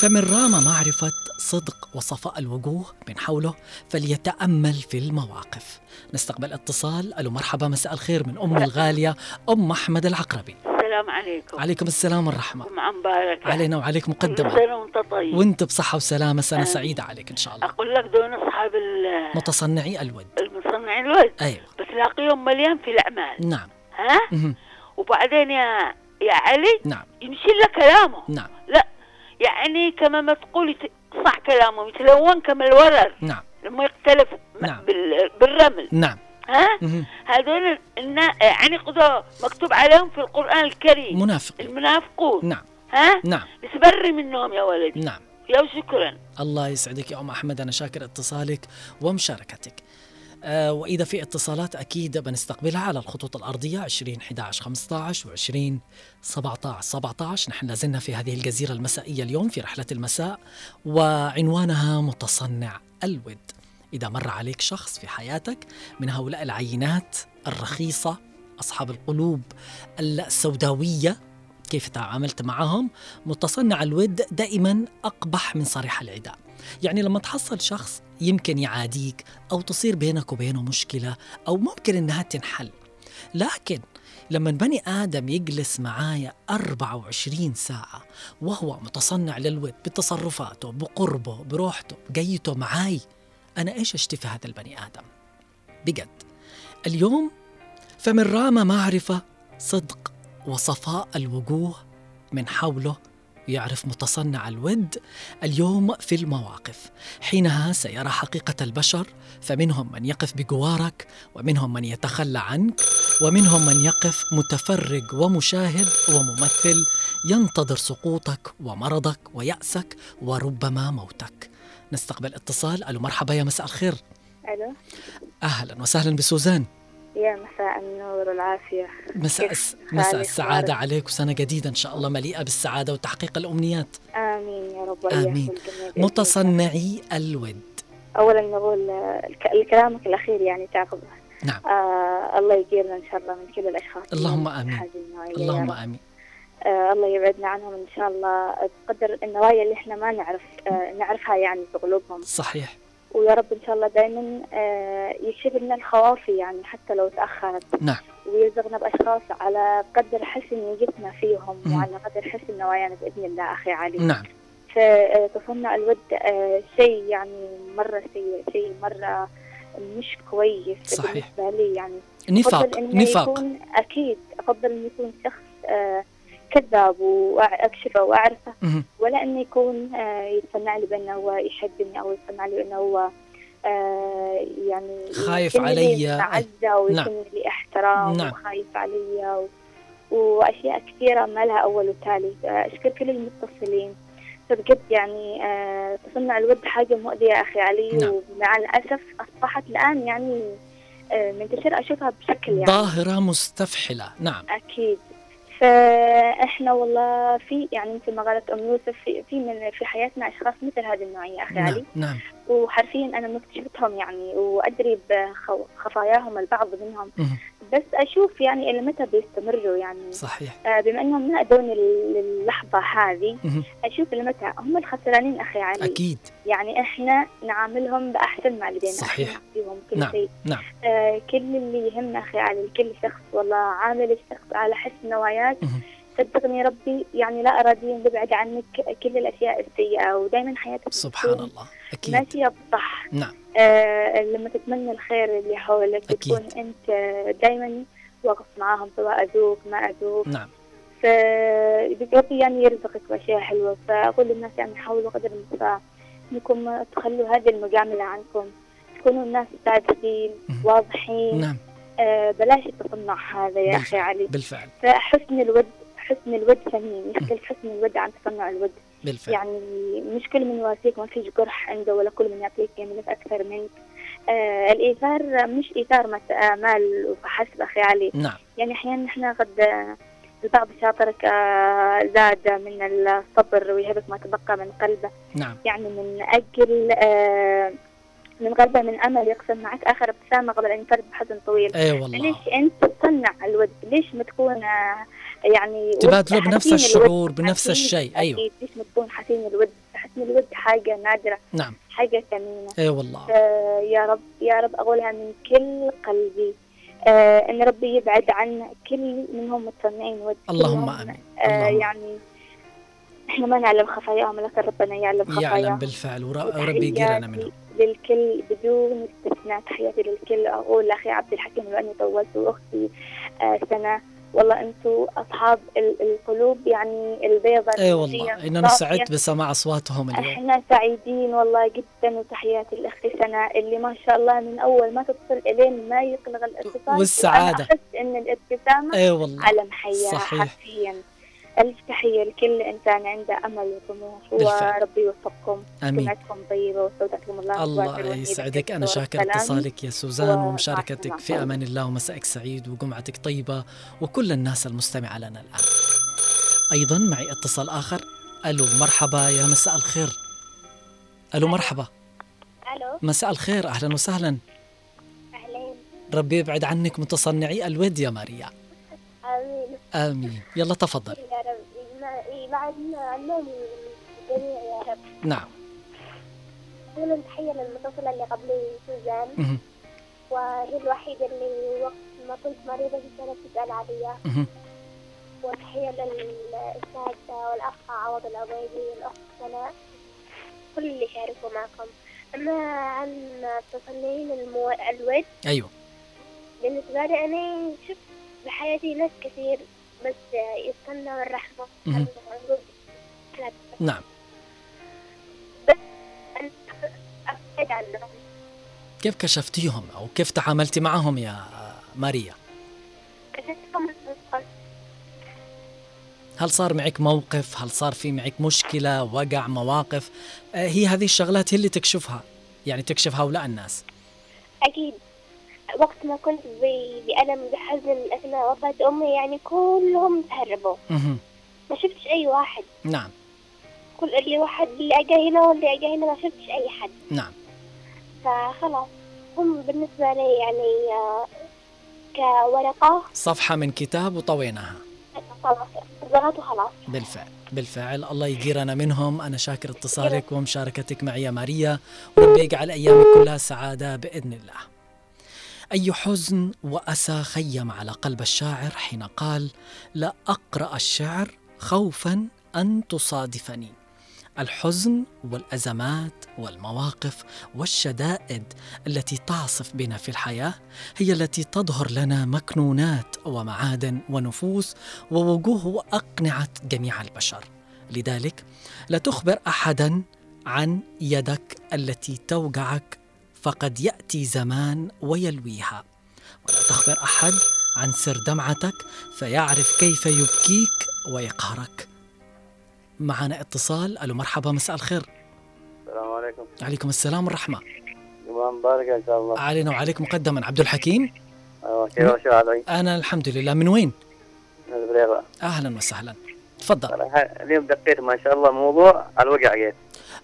فمن رام معرفة صدق وصفاء الوجوه من حوله فليتأمل في المواقف. نستقبل اتصال. ألو مرحبا مساء الخير من أم الغالية أم أحمد العقربي. السلام عليكم. عليكم السلام والرحمة. جمعة مباركة علينا وعليك مقدما سنة وأنت طيب. وأنت بصحة وسلامة سنة آمين. سعيدة عليك إن شاء الله. أقول لك دون أصحاب ال- متصنعي الود. المصنعين الولد أيوة. بس لاقيهم مليان في الأعمال. نعم. ها؟ مهم. وبعدين يا يا علي نعم. يمشي لك كلامه. نعم. لا يعني كما ما تقول صح كلامه يتلون كما الورق نعم. لما يختلف نعم. بال- بالرمل. نعم. ها. هذول. يعني قضاء مكتوب عليهم في القرآن الكريم. منافقين. المنافقون. نعم. ها؟ نعم. نتبري منهم يا ولدي. نعم. يا شكرا. الله يسعدك يا أم أحمد. أنا شاكر اتصالك ومشاركتك. آه وإذا في اتصالات أكيد بنستقبلها على الخطوط الأرضية 20 11 15 و 20 17 17 نحن لازلنا في هذه الجزيرة المسائية اليوم في رحلة المساء وعنوانها متصنع الود. إذا مر عليك شخص في حياتك من هؤلاء العينات الرخيصة أصحاب القلوب السوداوية كيف تعاملت معهم؟ متصنع الود دائما أقبح من صريح العداء يعني لما تحصل شخص يمكن يعاديك أو تصير بينك وبينه مشكلة أو ممكن إنها تنحل. لكن لما بني آدم يجلس معايا 24 ساعة وهو متصنع للود بتصرفاته بقربه بروحته بقيته معاي أنا إيش أشتفي هذا البني آدم؟ بجد. اليوم فمن رام معرفة صدق وصفاء الوجوه من حوله يعرف متصنع الود اليوم في المواقف. حينها سيرى حقيقة البشر فمنهم من يقف بجوارك ومنهم من يتخلى عنك ومنهم من يقف متفرج ومشاهد وممثل ينتظر سقوطك ومرضك ويأسك وربما موتك. نستقبل اتصال. ألو مرحبا يا مساء الخير. ألو. أهلا وسهلا بسوزان. يا مساء النور والعافية. مساء. مساء السعادة وبارك؟ عليك وسنة جديدة إن شاء الله مليئة بالسعادة وتحقيق الأمنيات. آمين يا رب آمين. متصنعي الود. أولا نقول كلامك الأخير يعني تعقب نعم. آه الله يجيرنا إن شاء الله من كل الأشخاص. اللهم آمين. اللهم. آمين. آه الله يبعدنا عنهم إن شاء الله. بقدر النوايا اللي إحنا ما نعرف آه نعرفها يعني في قلوبهم صحيح. ويا رب إن شاء الله دائما آه يكشف لنا الخوافي يعني حتى لو تأخرت. نعم. ويرزقنا بأشخاص على قدر حسن نيتنا فيهم مم. وعلى قدر حسن نوايانا بإذن الله أخي علي. نعم. فتصنع الود آه، شيء يعني مرة سيء شيء مرة مش كويس صحيح. بالنسبة لي يعني. نفاق نفاق. يكون أكيد أفضل إنه يكون شخص آه، كذاب وأكشفه وأعرفه مهم. ولا إنه يكون آه، يتصنع لي بأنه هو يحبني أو يتصنع لي بأنه هو آه، يعني خايف علي. معزة ويكون نعم. لي احترام نعم. وخايف علي و... وأشياء كثيرة ما لها أول وتالي أشكر كل المتصلين فبجد يعني آه، تصنع الود حاجة مؤذية يا أخي علي نعم. ومع الأسف أصبحت الآن يعني آه، منتشرة أشوفها بشكل يعني ظاهرة مستفحلة نعم أكيد فإحنا والله في يعني مثل ما قالت أم يوسف في, في من في حياتنا أشخاص مثل هذه النوعية أخي علي. نعم نعم. وحرفيا أنا مكتشفتهم يعني وأدري بخفاياهم البعض منهم. بس أشوف يعني إلى متى بيستمروا يعني. صحيح. آه، بما إنهم ما ادوني للحظه هذه مهم. أشوف لمتى هم الخسرانين أخي علي. أكيد. يعني إحنا نعاملهم بأحسن ما لدينا. صحيح. إحنا نعطيهم كل نعم. شيء. نعم. آه كل اللي يهمنا أخي علي لكل شخص والله عامل الشخص على حسن نواياك مهم. صدقني ربي. يعني لا اراديا ببعد عنك. كل الأشياء السيئة ودائما حياتك سبحان الله. أكيد. ماشية بصح. نعم. آه لما تتمنى الخير اللي حولك أكيد. تكون أنت دائما واقف معاهم سواء أذوق ما أذوق. نعم. فربي يعني يرزقك بأشياء حلوة. فأقول للناس يعني حاولوا قدر المستطاع إنكم ما تخلوا هذه المجاملة عنكم. تكونوا الناس صادقين واضحين. نعم. آه بلاش التصنع هذا يا أخي بالفعل علي. بالفعل. فحسن الود حسن الود ثمين يختلف حسن الود عن تصنع الود. بالفعل. يعني مش كل من يواسيك ما فيش جرح عنده ولا كل من يعطيك يملك أكثر منك. آه الإيثار مش إيثار مس- آمال وفحسب أخي علي. نعم. يعني أحيانا نحن قد البعض شاطرك آه، زاد من الصبر ويهبك ما تبقى من قلبه. نعم. يعني من أجل آه، من قلبه من أمل يقسم معك آخر ابتسامة قبل أن يفرد بحزن طويل. اي والله. ليش أنت تصنع الود؟ ليش ما تكون آه، يعني تبادلوا بنفس الشعور بنفس الشيء أيوه. ليش ما تكون حسين الود حسن الود حاجة نادرة نعم. حاجة ثمينة. اي والله. آه، يا رب يا رب أقولها من كل قلبي. آه إن ربي يبعد عن كل منهم متصنعين ود اللهم كلهم، آمين. آه اللهم يعني إحنا ما نعلم خفاياهم لكن ربنا يعلم خفاياهم يعلم بالفعل ور- وربي يجيرنا منهم. للكل بدون استثناء. تحياتي للكل. أقول لاخي عبد الحكيم لاني طولت واختي آه سنة والله أنتم اصحاب ال- القلوب يعني البيضاء إي والله اننا الصافية. سعدت بسماع أصواتهم اليوم إحنا سعيدين والله جدا وتحياتي لأختي سناء اللي ما شاء الله من أول ما تتصل إلين ما يقلغ الاتصال والسعادة. وأنا أحس إن الابتسامة إي والله علم حياه صحيح. حرفيا الف تحيه لكل إنسان عنده أمل وطموح. وربي يوفقكم آمين. سمعتكم طيبة واستودعكم الله الله يسعدك. والدكتور شاكر. اتصالك يا سوزان ومشاركتك. في أمان الله ومسائك سعيد وجمعتك طيبة وكل الناس المستمعة لنا الآن. أيضا معي اتصال آخر. ألو مرحبا يا مساء الخير. ألو مرحبا. ألو. مساء الخير أهلا وسهلا. اهلين ربي يبعد عنك متصنعي الود يا ماريا. آمين. آمين. يلا تفضل. يبعدنا عنهم الجميع يا رب نعم اولا تحيه للمتصله اللي قبلي سوزان. وهي الوحيدة اللي وقت ما كنت مريضة كانت تسال علي مهم. وتحيه للاستاذ والأخ عوض العبيدي والأخت سناء كل اللي شاركوا معكم. أما عن تصنيعين المو... الود. أيوه. بالنسبة لي أنا شفت بحياتي ناس كثير بس يستنى الرحمة. نعم. أنا كيف كشفتيهم أو كيف تعاملتي معهم يا ماريا؟ كشفتهم هل صار معك موقف؟ هل صار في معك مشكلة؟ وقع مواقف؟ آه، هي هذه الشغلات هي اللي تكشفها يعني تكشف هؤلاء الناس. أكيد. وقت ما كنت بألم بحزن أثناء وفاة أمي يعني كلهم تهربوا. ما شفتش أي واحد. نعم. كل اللي واحد اللي أجا هنا واللي أجا هنا ما شفتش أي حد. نعم. فخلاص هم بالنسبة لي يعني آه، كورقة. صفحة من كتاب وطويناها. خلاص وخلاص. بالفعل بالفعل. الله يجيرنا منهم. أنا شاكر اتصالك ومشاركتك معي يا ماريا. وربي يجعل أيامك كلها سعادة بإذن الله. أي حزن وأسى خيم على قلب الشاعر حين قال لا أقرأ الشعر خوفا أن تصادفني. الحزن والأزمات والمواقف والشدائد التي تعصف بنا في الحياة هي التي تظهر لنا مكنونات ومعادن ونفوس ووجوه وأقنعة جميع البشر. لذلك لا تخبر أحدا عن يدك التي توجعك فقد يأتي زمان ويلويها. ولا تخبر أحد عن سر دمعتك فيعرف كيف يبكيك ويقهرك. معنا اتصال. ألو مرحبا مساء الخير. السلام عليكم. عليكم السلام والرحمة. جمعة مباركة إن شاء الله. علينا وعليكم مقدما. عبد الحكيم؟ أيوة كيف شو علي؟ أنا الحمد لله. من وين؟ من أهلا وسهلا. تفضل. اليوم دقيت ما شاء الله موضوع على الوقع جيت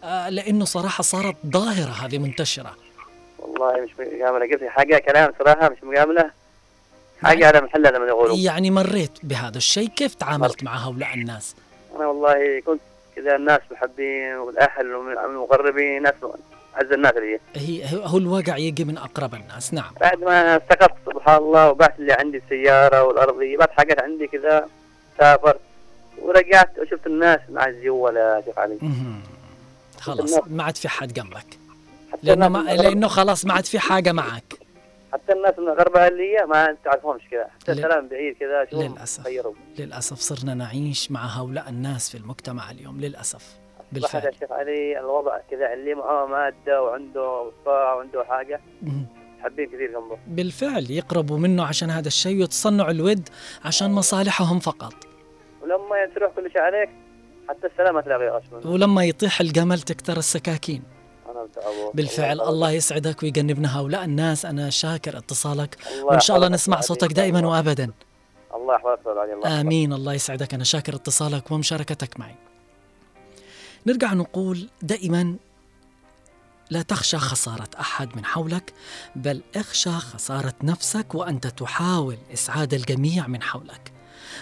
آه لأنه صراحة صارت ظاهرة هذه منتشرة. والله مش مجاملة قلت حاجة كلام صراحة مش مجاملة حاجة على محلها لما يقولوا. يعني مريت بهذا الشيء كيف تعاملت مع هؤلاء الناس؟ أنا والله كنت كذا الناس محبين والأهل والمقربين ناس أعز الناس اللي هي. هو الوقع يجي من أقرب الناس نعم. بعد ما استقرت سبحان الله وبعت اللي عندي السيارة والأرضية بعت حاجات عندي كذا سافرت. ورجعت وشفت الناس مع الزيولة شوف علي. خلاص ما عاد في حد جنبك الناس ما من لأنه خلاص ما عاد في حاجة معك. حتى الناس من الغربة اللي ما تعرفهمش كذا حتى السلام بعيد كذا للأسف. غيروا للأسف صرنا نعيش مع هؤلاء الناس في المجتمع اليوم للأسف. بالفعل. يا شيخ علي الوضع كذا اللي معاه مادة وعنده وصاع وعنده حاجة. حابين كثير جنبه بالفعل يقربوا منه عشان هذا الشيء ويتصنعوا الود عشان مصالحهم فقط. ولما تروح كل شيء عليك حتى السلام ما تلاقيه أصلا ولما يطيح الجمل تكتر السكاكين. بالفعل. الله يسعدك. ويجنبنا هؤلاء الناس. أنا شاكر اتصالك. وإن شاء الله نسمع صوتك دائما. وأبدا. الله يحفظك الله. آمين. الله يسعدك. أنا شاكر اتصالك ومشاركتك معي. نرجع نقول دائما لا تخشى خسارة أحد من حولك بل اخشى خسارة نفسك وأنت تحاول إسعاد الجميع من حولك.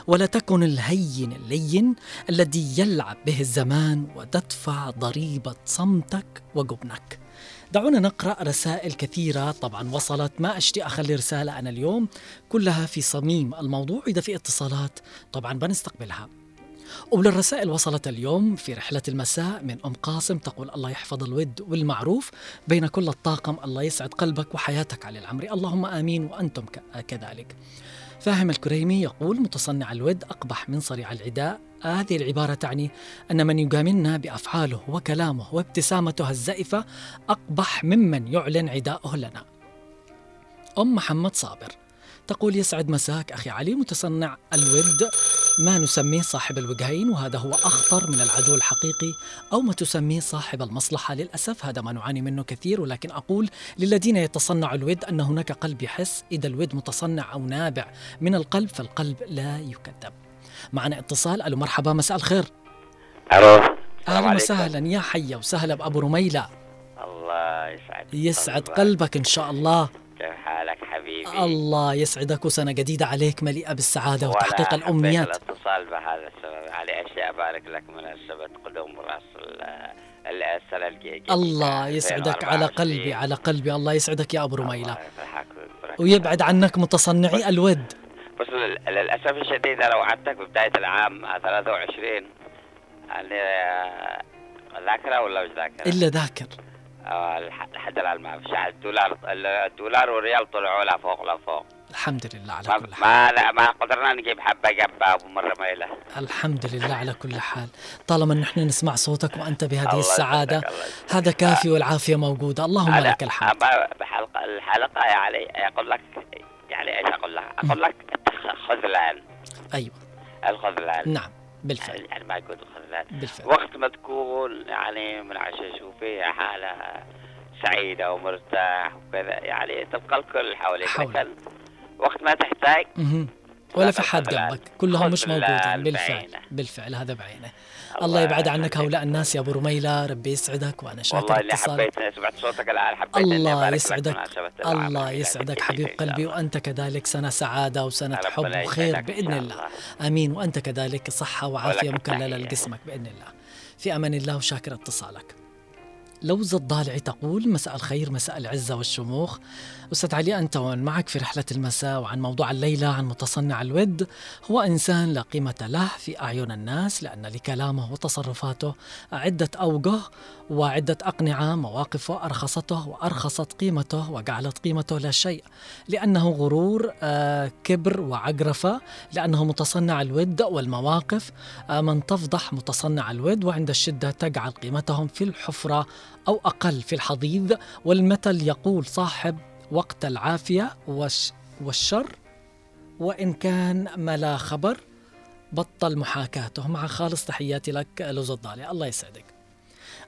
ولا تكن الهين اللين الذي يلعب به الزمان وتدفع ضريبة صمتك وجبنك. دعونا نقرأ رسائل كثيرة. طبعا وصلت. ما أشتي أخلي رسالة أنا اليوم؟ كلها في صميم الموضوع إذا في اتصالات. طبعا بنستقبلها. وللرسائل وصلت اليوم في رحلة المساء من أم قاسم تقول الله يحفظ الود والمعروف. بين كل الطاقم الله يسعد قلبك وحياتك علي العمري اللهم آمين وأنتم كذلك. فاهم الكريمي يقول متصنع الود أقبح من صريع العداء. هذه العبارة تعني أن من يجاملنا بأفعاله وكلامه وابتسامته الزائفة أقبح ممن يعلن عداءه لنا. أم محمد صابر تقول يسعد مساك أخي علي متصنع الود ما نسميه صاحب الوجهين وهذا هو أخطر من العدو الحقيقي أو ما تسميه صاحب المصلحة. للأسف هذا ما نعاني منه كثير ولكن أقول للذين يتصنعوا الود أن هناك قلب يحس إذا الود متصنع أو نابع من القلب فالقلب لا يكذب. معنا اتصال. ألو مرحبا مساء الخير. ألو. عليكم. وسهلا. يا حيا وسهلا. بأبو رميلة. الله يسعدك. يسعد قلبك إن شاء الله. كيف حالك حبيبي. الله يسعدك وسنة جديدة عليك مليئة بالسعادة وتحقيق الأمنيات. الاتصال بهذا السبب على اشياء أبارك لك؟ مناسبة قدوم رأس ال- ال- السنة الجديده الله يسعدك على قلبي على قلبي. الله يسعدك يا أبو رميلة. ويبعد عنك متصنعي الود. بس لل- للأسف الشديد أنا وعدتك ببداية العام 23 يعني آه، ذاكرة ولا مش ذاكرة؟ إلا ذاكر. لحد الآن ما فيش. الدولار الدولار والريال طلعوا لا فوق لا فوق. الحمد لله على كل حال. ما, ما قدرنا نجيب حبة جنبها مرة ميله الحمد لله على كل حال. طالما نحن نسمع صوتك وأنت بهذه يسعدك. هذا كافي والعافية موجودة. اللهم لك الحمد. أما بحلقة الحلقة يعني أقول لك يعني إيش أقول لك؟ أقول لك خذلان أيوة. الخذلان. نعم. بالفعل. يعني ما يكون الخذلان بالفعل. وقت ما تكون يعني منعشش وفيها حالة سعيدة ومرتاح وكذا يعني تبقى الكل حواليك. حول. لكن وقت ما تحتاج. ولا في حد. جنبك كلهم مش موجودين. بالفعل. بعينه. بالفعل. هذا بعينه. الله الله يبعد عنك هؤلاء الناس يا أبو رميلة. ربي يسعدك وأنا شاكر والله اللي اتصالك. حبيت سمعت صوتك الآن حبيت الله يسعدك. الله. يسعدك حبيب قلبي وأنت كذلك سنة سعادة وسنة حب وخير بإذن الله. آمين. وأنت كذلك صحة وعافية مكللة. لجسمك بإذن الله. في أمان الله وشاكر اتصالك. لوز الضالعي تقول مساء الخير مساء العزة والشموخ. أستاذ علي أنت ومن معك في رحلة المساء وعن موضوع الليلة عن متصنع الود. هو إنسان لا قيمة له في أعين الناس لأن لكلامه وتصرفاته عدة أوجه وعدة أقنعة مواقفه أرخصته وأرخصت قيمته وجعلت قيمته لا شيء. لأنه غرور آه، كبر وعجرفة لأنه متصنع الود والمواقف آه، من تفضح متصنع الود وعند الشدة تجعل قيمتهم في الحفرة أو أقل في الحضيض. والمثل يقول صاحب وقت العافية والش والشر وإن كان ما لا خبر بطل محاكاته. مع خالص تحياتي لك لوز الضالع. الله يسعدك.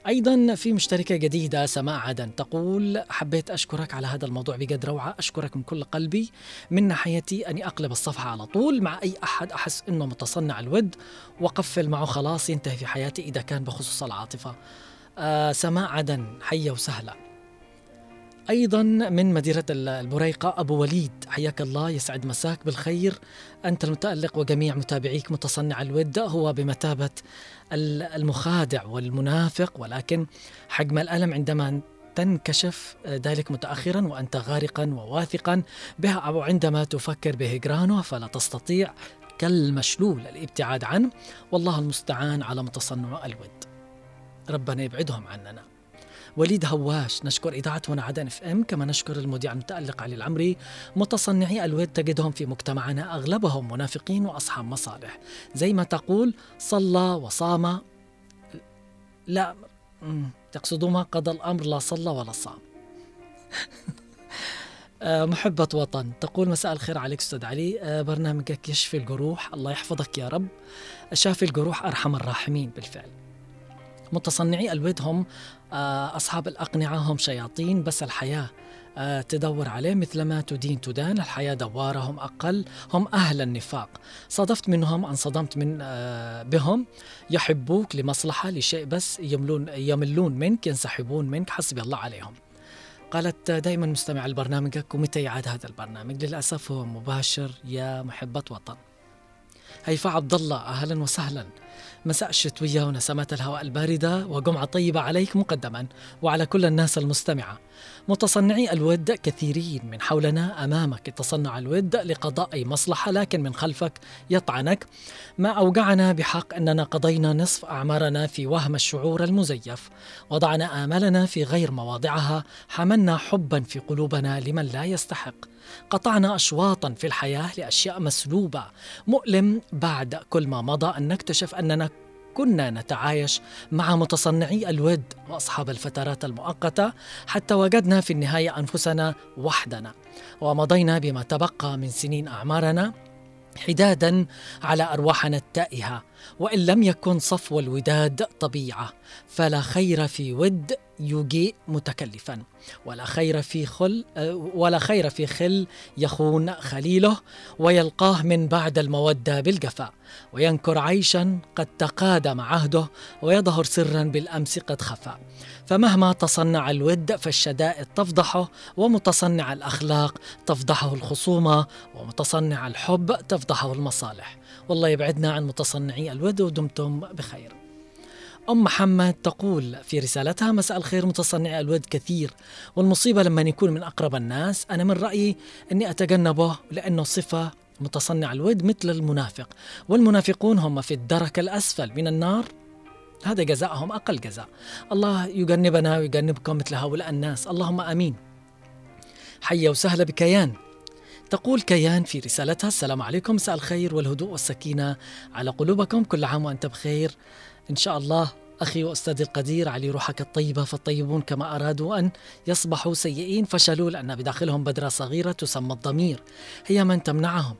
أيضا في مشتركة جديدة سماء عدن. تقول حبيت أشكرك على هذا الموضوع بقد روعة. أشكرك من كل قلبي. من ناحيتي أني أقلب الصفحة على طول مع أي أحد أحس أنه متصنع الود وقفل معه خلاص ينتهي في حياتي إذا كان بخصوص العاطفة. آه سماء عدن. حية وسهلة أيضا من مدينة البريقة أبو وليد. حياك الله يسعد مساك بالخير. أنت المتألق وجميع متابعيك متصنع الود. هو بمثابة ال- المخادع والمنافق ولكن حجم الألم عندما تنكشف ذلك متأخرا وأنت غارقا وواثقا بها أو عندما تفكر بهجرانه فلا تستطيع كالمشلول الابتعاد عنه. والله المستعان على متصنع الود. ربنا يبعدهم عننا. وليد هواش نشكر إذاعة هنا عدن اف ام كما نشكر المذيع المتألق علي العمري متصنعي الود تجدهم في مجتمعنا أغلبهم منافقين وأصحاب مصالح. زي ما تقول صلى وصام. لا مم، تقصدوا ما قضى الأمر لا صلى ولا صام. آه، محبة وطن. تقول مساء الخير عليك أستاذ علي. آه، برنامجك يشفي الجروح. الله يحفظك يا رب. شافي الجروح أرحم الراحمين بالفعل. متصنعي الود هم أصحاب الأقنعة هم شياطين بس الحياة آه، تدور عليه مثلما تدين تدان. الحياة دوارة هم أقل هم أهل النفاق. صادفت منهم أن صدمت من آه، بهم. يحبوك لمصلحة لشيء بس يملون يملون منك ينسحبون منك. حسبي الله عليهم. قالت دائما مستمع لبرنامجك ومتى يعاد هذا البرنامج؟ للأسف هو مباشر يا محبة وطن. هيفاء عبد الله أهلا وسهلا. مساء الشتوية ونسمات الهواء الباردة وجمعة طيبة عليك مقدما وعلى كل الناس المستمعة. متصنعي الود كثيرين من حولنا أمامك. يتصنع الود لقضاء أي مصلحة لكن من خلفك يطعنك. ما أوجعنا بحق أننا قضينا نصف أعمارنا في وهم الشعور المزيف. وضعنا آمالنا في غير مواضعها. حملنا حبا في قلوبنا لمن لا يستحق. قطعنا اشواطا في الحياة لأشياء مسلوبة. مؤلم بعد كل ما مضى أن نكتشف أننا كنا نتعايش مع متصنعي الود وأصحاب الفترات المؤقتة حتى وجدنا في النهاية أنفسنا وحدنا ومضينا بما تبقى من سنين أعمارنا. حدادا على أرواحنا التائهة وإن لم يكن صفو الوداد طبيعة فلا خير في ود يجيء متكلفا ولا خير في خل ولا خير في خل يخون خليله ويلقاه من بعد المودة بالجفاء وينكر عيشا قد تقادم عهده ويظهر سرا بالأمس قد خفى. فمهما تصنع الود فالشدائد تفضحه ومتصنع الأخلاق تفضحه الخصومة ومتصنع الحب تفضحه المصالح. والله يبعدنا عن متصنعي الود ودمتم بخير. أم محمد تقول في رسالتها مساء الخير متصنعي الود كثير والمصيبة لما يكون من أقرب الناس. أنا من رأيي أني أتجنبه لأنه صفة متصنع الود مثل المنافق والمنافقون هم في الدرك الأسفل من النار. هذا جزاءهم أقل جزاء. الله يجنبنا ويجنبكم مثل هؤلاء الناس. اللهم آمين. حيا وسهلا بكيان. تقول كيان في رسالتها السلام عليكم. مساء الخير والهدوء والسكينة على قلوبكم كل عام وأنت بخير. إن شاء الله أخي وأستاذي القدير علي روحك الطيبة فالطيبون كما أرادوا أن يصبحوا سيئين فشلوا لأن بداخلهم بذرة صغيرة تسمى الضمير. هي من تمنعهم.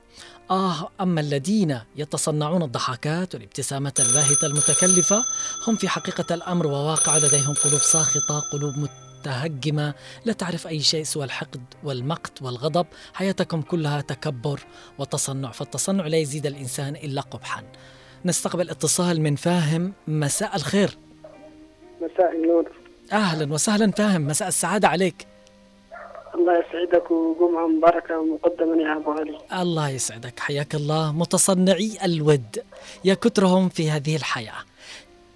آه أما الذين يتصنعون الضحكات والابتسامة الباهتة المتكلفة هم في حقيقة الأمر وواقع لديهم قلوب ساخطة قلوب متهجمة لا تعرف أي شيء سوى الحقد والمقت والغضب حياتكم كلها تكبر وتصنع فالتصنع لا يزيد الإنسان إلا قبحا. نستقبل اتصال من فاهم مساء الخير. مساء النور. أهلا وسهلا فاهم مساء السعادة عليك. الله يسعدك وجمعة مباركة مقدما يا أبو علي. الله يسعدك حياك الله. متصنعي الود يا كثرهم في هذه الحياة.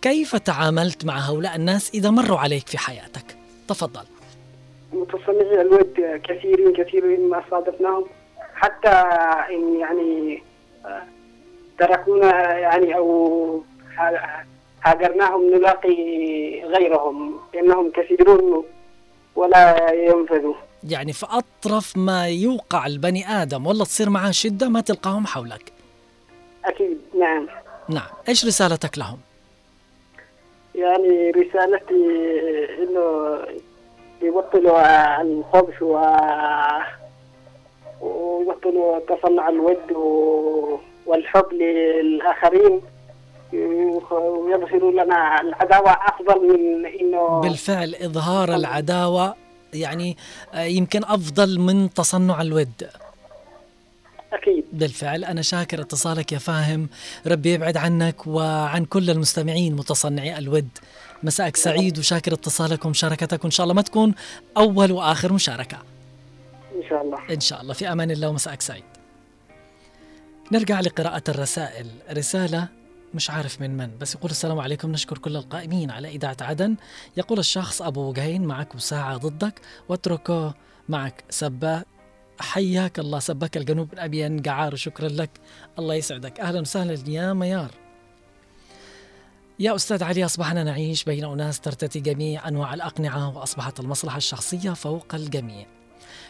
كيف تعاملت مع هؤلاء الناس إذا مروا عليك في حياتك؟ تفضل. متصنعي الود كثيرين كثيرين ما صادفناهم. حتى إن يعني آه، تركونا يعني أو ها- هاجرناهم نلاقي غيرهم لأنهم كثيرون ولا ينفذوا. يعني في أطرف ما يوقع البني آدم. والله تصير معاه شدة ما تلقاهم حولك. أكيد نعم. نعم. إيش رسالتك لهم؟ يعني رسالتي إنه يبطلوا الخبث و ويبطلوا تصنع الود و... والحب للآخرين. ويظهروا لنا العداوة أفضل من إنه بالفعل إظهار العداوة يعني آه، يمكن أفضل من تصنع الود. أكيد. بالفعل أنا شاكر اتصالك يا فاهم. ربي يبعد عنك وعن كل المستمعين متصنعي الود. مساءك سعيد وشاكر اتصالك ومشاركتك وإن شاء الله ما تكون أول وآخر مشاركة. إن شاء الله. إن شاء الله. في أمان الله ومساءك سعيد. نرجع لقراءة الرسائل. رسالة مش عارف من من بس يقول السلام عليكم. نشكر كل القائمين على إذاعة عدن. يقول الشخص أبو وجهين معك وساعة ضدك. واتركه معك سبا حياك الله سباك الجنوب من قعار شكرا لك. الله يسعدك. أهلا وسهلا يا ميار. يا أستاذ علي أصبحنا نعيش بين أناس ترتدي جميع أنواع الأقنعة وأصبحت المصلحة الشخصية فوق الجميع.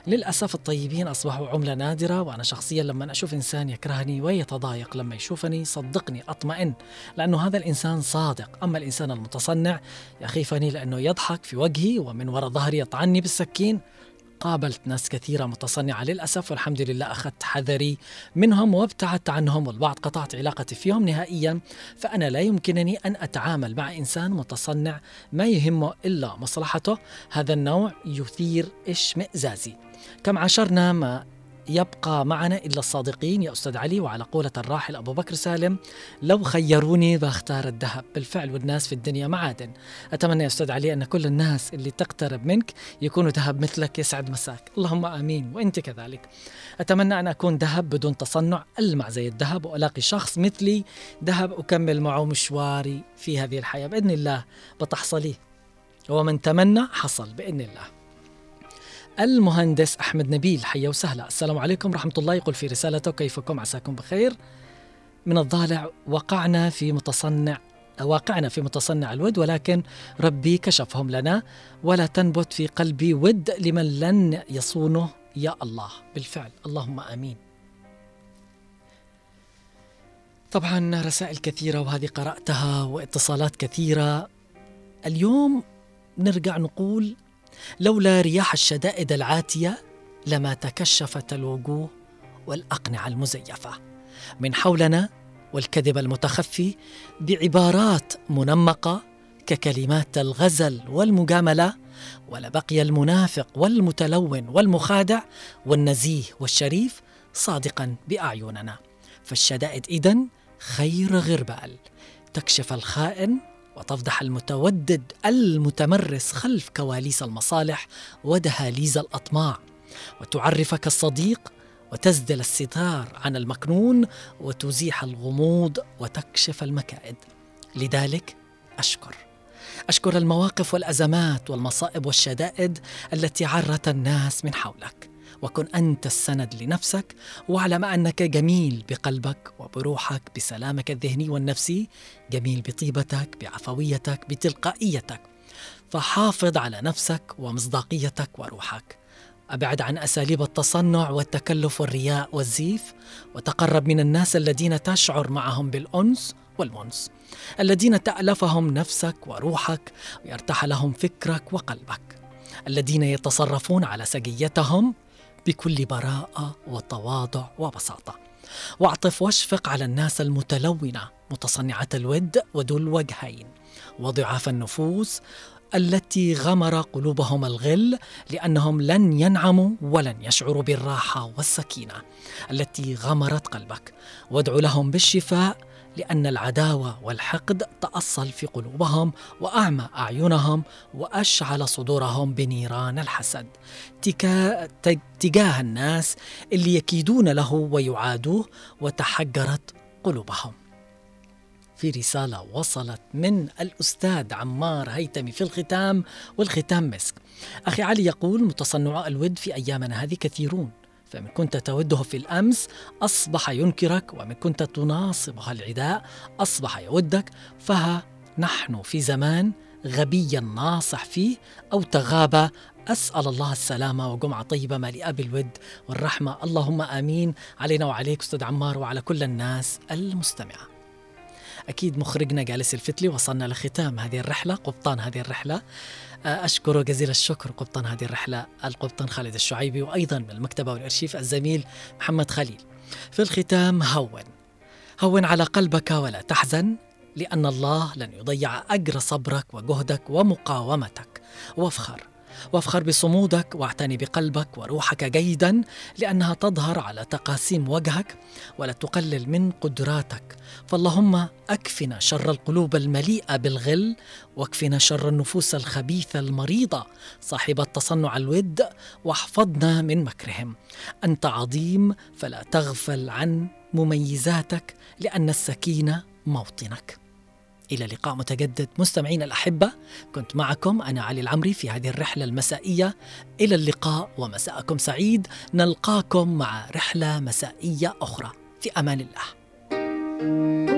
للأسف الطيبين أصبحوا عملة نادرة وأنا شخصيا لما أشوف إنسان يكرهني ويتضايق لما يشوفني صدقني أطمئن لأنه هذا الإنسان صادق. أما الإنسان المتصنع يخيفني لأنه يضحك في وجهي ومن وراء ظهري يطعني بالسكين قابلت ناس كثيرة متصنعة. للأسف والحمد لله أخذت حذري منهم وابتعدت عنهم والبعض قطعت علاقتي فيهم نهائيا. فأنا لا يمكنني أن أتعامل مع إنسان متصنع ما يهمه إلا مصلحته. هذا النوع يثير اشمئزازي كم عاشرنا ما يبقى معنا إلا الصادقين يا أستاذ علي وعلى قولة الراحل أبو بكر سالم. لو خيروني بختار الذهب. بالفعل والناس في الدنيا معادن. أتمنى يا أستاذ علي أن كل الناس اللي تقترب منك يكونوا ذهب مثلك يسعد مساك. اللهم آمين. وأنت كذلك. أتمنى أن أكون ذهب بدون تصنع. ألمع زي الذهب وألاقي شخص مثلي. ذهب أكمل معه مشواري في هذه الحياة بإذن الله. بتحصليه. ومن تمنى حصل بإذن الله. المهندس أحمد نبيل حيا وسهلا. السلام عليكم ورحمة الله. يقول في رسالته كيفكم؟ عساكم بخير. من الضالع وقعنا في متصنع واقعنا في متصنع الود ولكن ربي كشفهم لنا. ولا تنبت في قلبي ود لمن لن يصونه. يا الله. بالفعل. اللهم آمين. طبعا رسائل كثيرة وهذه قرأتها واتصالات كثيرة. اليوم نرجع نقول لولا رياح الشدائد العاتية لما تكشفت الوجوه والأقنعة المزيفة. من حولنا والكذب المتخفي بعبارات منمقة ككلمات الغزل والمجاملة ولبقي المنافق والمتلون والمخادع والنزيه والشريف صادقا بأعيننا. فالشدائد إذن خير غربال. تكشف الخائن وتفضح المتودد المتمرس خلف كواليس المصالح ودهاليز الأطماع. وتعرفك الصديق وتسدل الستار عن المكنون وتزيح الغموض وتكشف المكائد. لذلك أشكر. أشكر المواقف والأزمات والمصائب والشدائد التي عرت الناس من حولك. وكن أنت السند لنفسك واعلم أنك جميل بقلبك وبروحك بسلامك الذهني والنفسي جميل بطيبتك بعفويتك بتلقائيتك. فحافظ على نفسك ومصداقيتك وروحك. أبعد عن أساليب التصنع والتكلف والرياء والزيف وتقرب من الناس الذين تشعر معهم بالأنس والمنس. الذين تألفهم نفسك وروحك ويرتاح لهم فكرك وقلبك. الذين يتصرفون على سجيتهم بكل براءة وتواضع وبساطة. واعطف واشفق على الناس المتلونة متصنعة الود وذو الوجهين. وضعاف النفوس التي غمر قلوبهم الغل لأنهم لن ينعموا ولن يشعروا بالراحة والسكينة التي غمرت قلبك. وادعو لهم بالشفاء لأن العداوة والحقد تأصل في قلوبهم وأعمى أعينهم وأشعل صدورهم بنيران الحسد. تكا تجاه الناس اللي يكيدون له ويعادوه وتحجرت قلوبهم. في رسالة وصلت من الأستاذ عمار هيتمي في الختام والختام مسك. أخي علي يقول متصنعاء الود في أيامنا هذه كثيرون. فمن كنت توده في الأمس أصبح ينكرك ومن كنت تناصبها العداء أصبح يودك. فها نحن في زمان غبيا ناصح فيه أو تغاب أسأل الله السلامة وجمعة طيبة مليئة بالود والرحمة. اللهم آمين. علينا وعليك أستاذ عمار وعلى كل الناس المستمعة. أكيد مخرجنا جالس الفتلي وصلنا لختام هذه الرحلة قبطان هذه الرحلة. أشكر جزيل الشكر قبطان هذه الرحلة القبطان خالد الشعيبي وأيضا من المكتبة والأرشيف الزميل محمد خليل. في الختام هون. هون على قلبك ولا تحزن لأن الله لن يضيع أجر صبرك وجهدك ومقاومتك. وافخر. وافخر بصمودك واعتني بقلبك وروحك جيدا لأنها تظهر على تقاسيم وجهك ولا تقلل من قدراتك. فاللهم أكفنا شر القلوب المليئة بالغل واكفنا شر النفوس الخبيثة المريضة صاحبه تصنع الود واحفظنا من مكرهم. أنت عظيم فلا تغفل عن مميزاتك لأن السكينة موطنك. إلى لقاء متجدد مستمعين الأحبة كنت معكم أنا علي العمري في هذه الرحلة المسائية. إلى اللقاء ومساءكم سعيد. نلقاكم مع رحلة مسائية أخرى. في أمان الله. Thank you.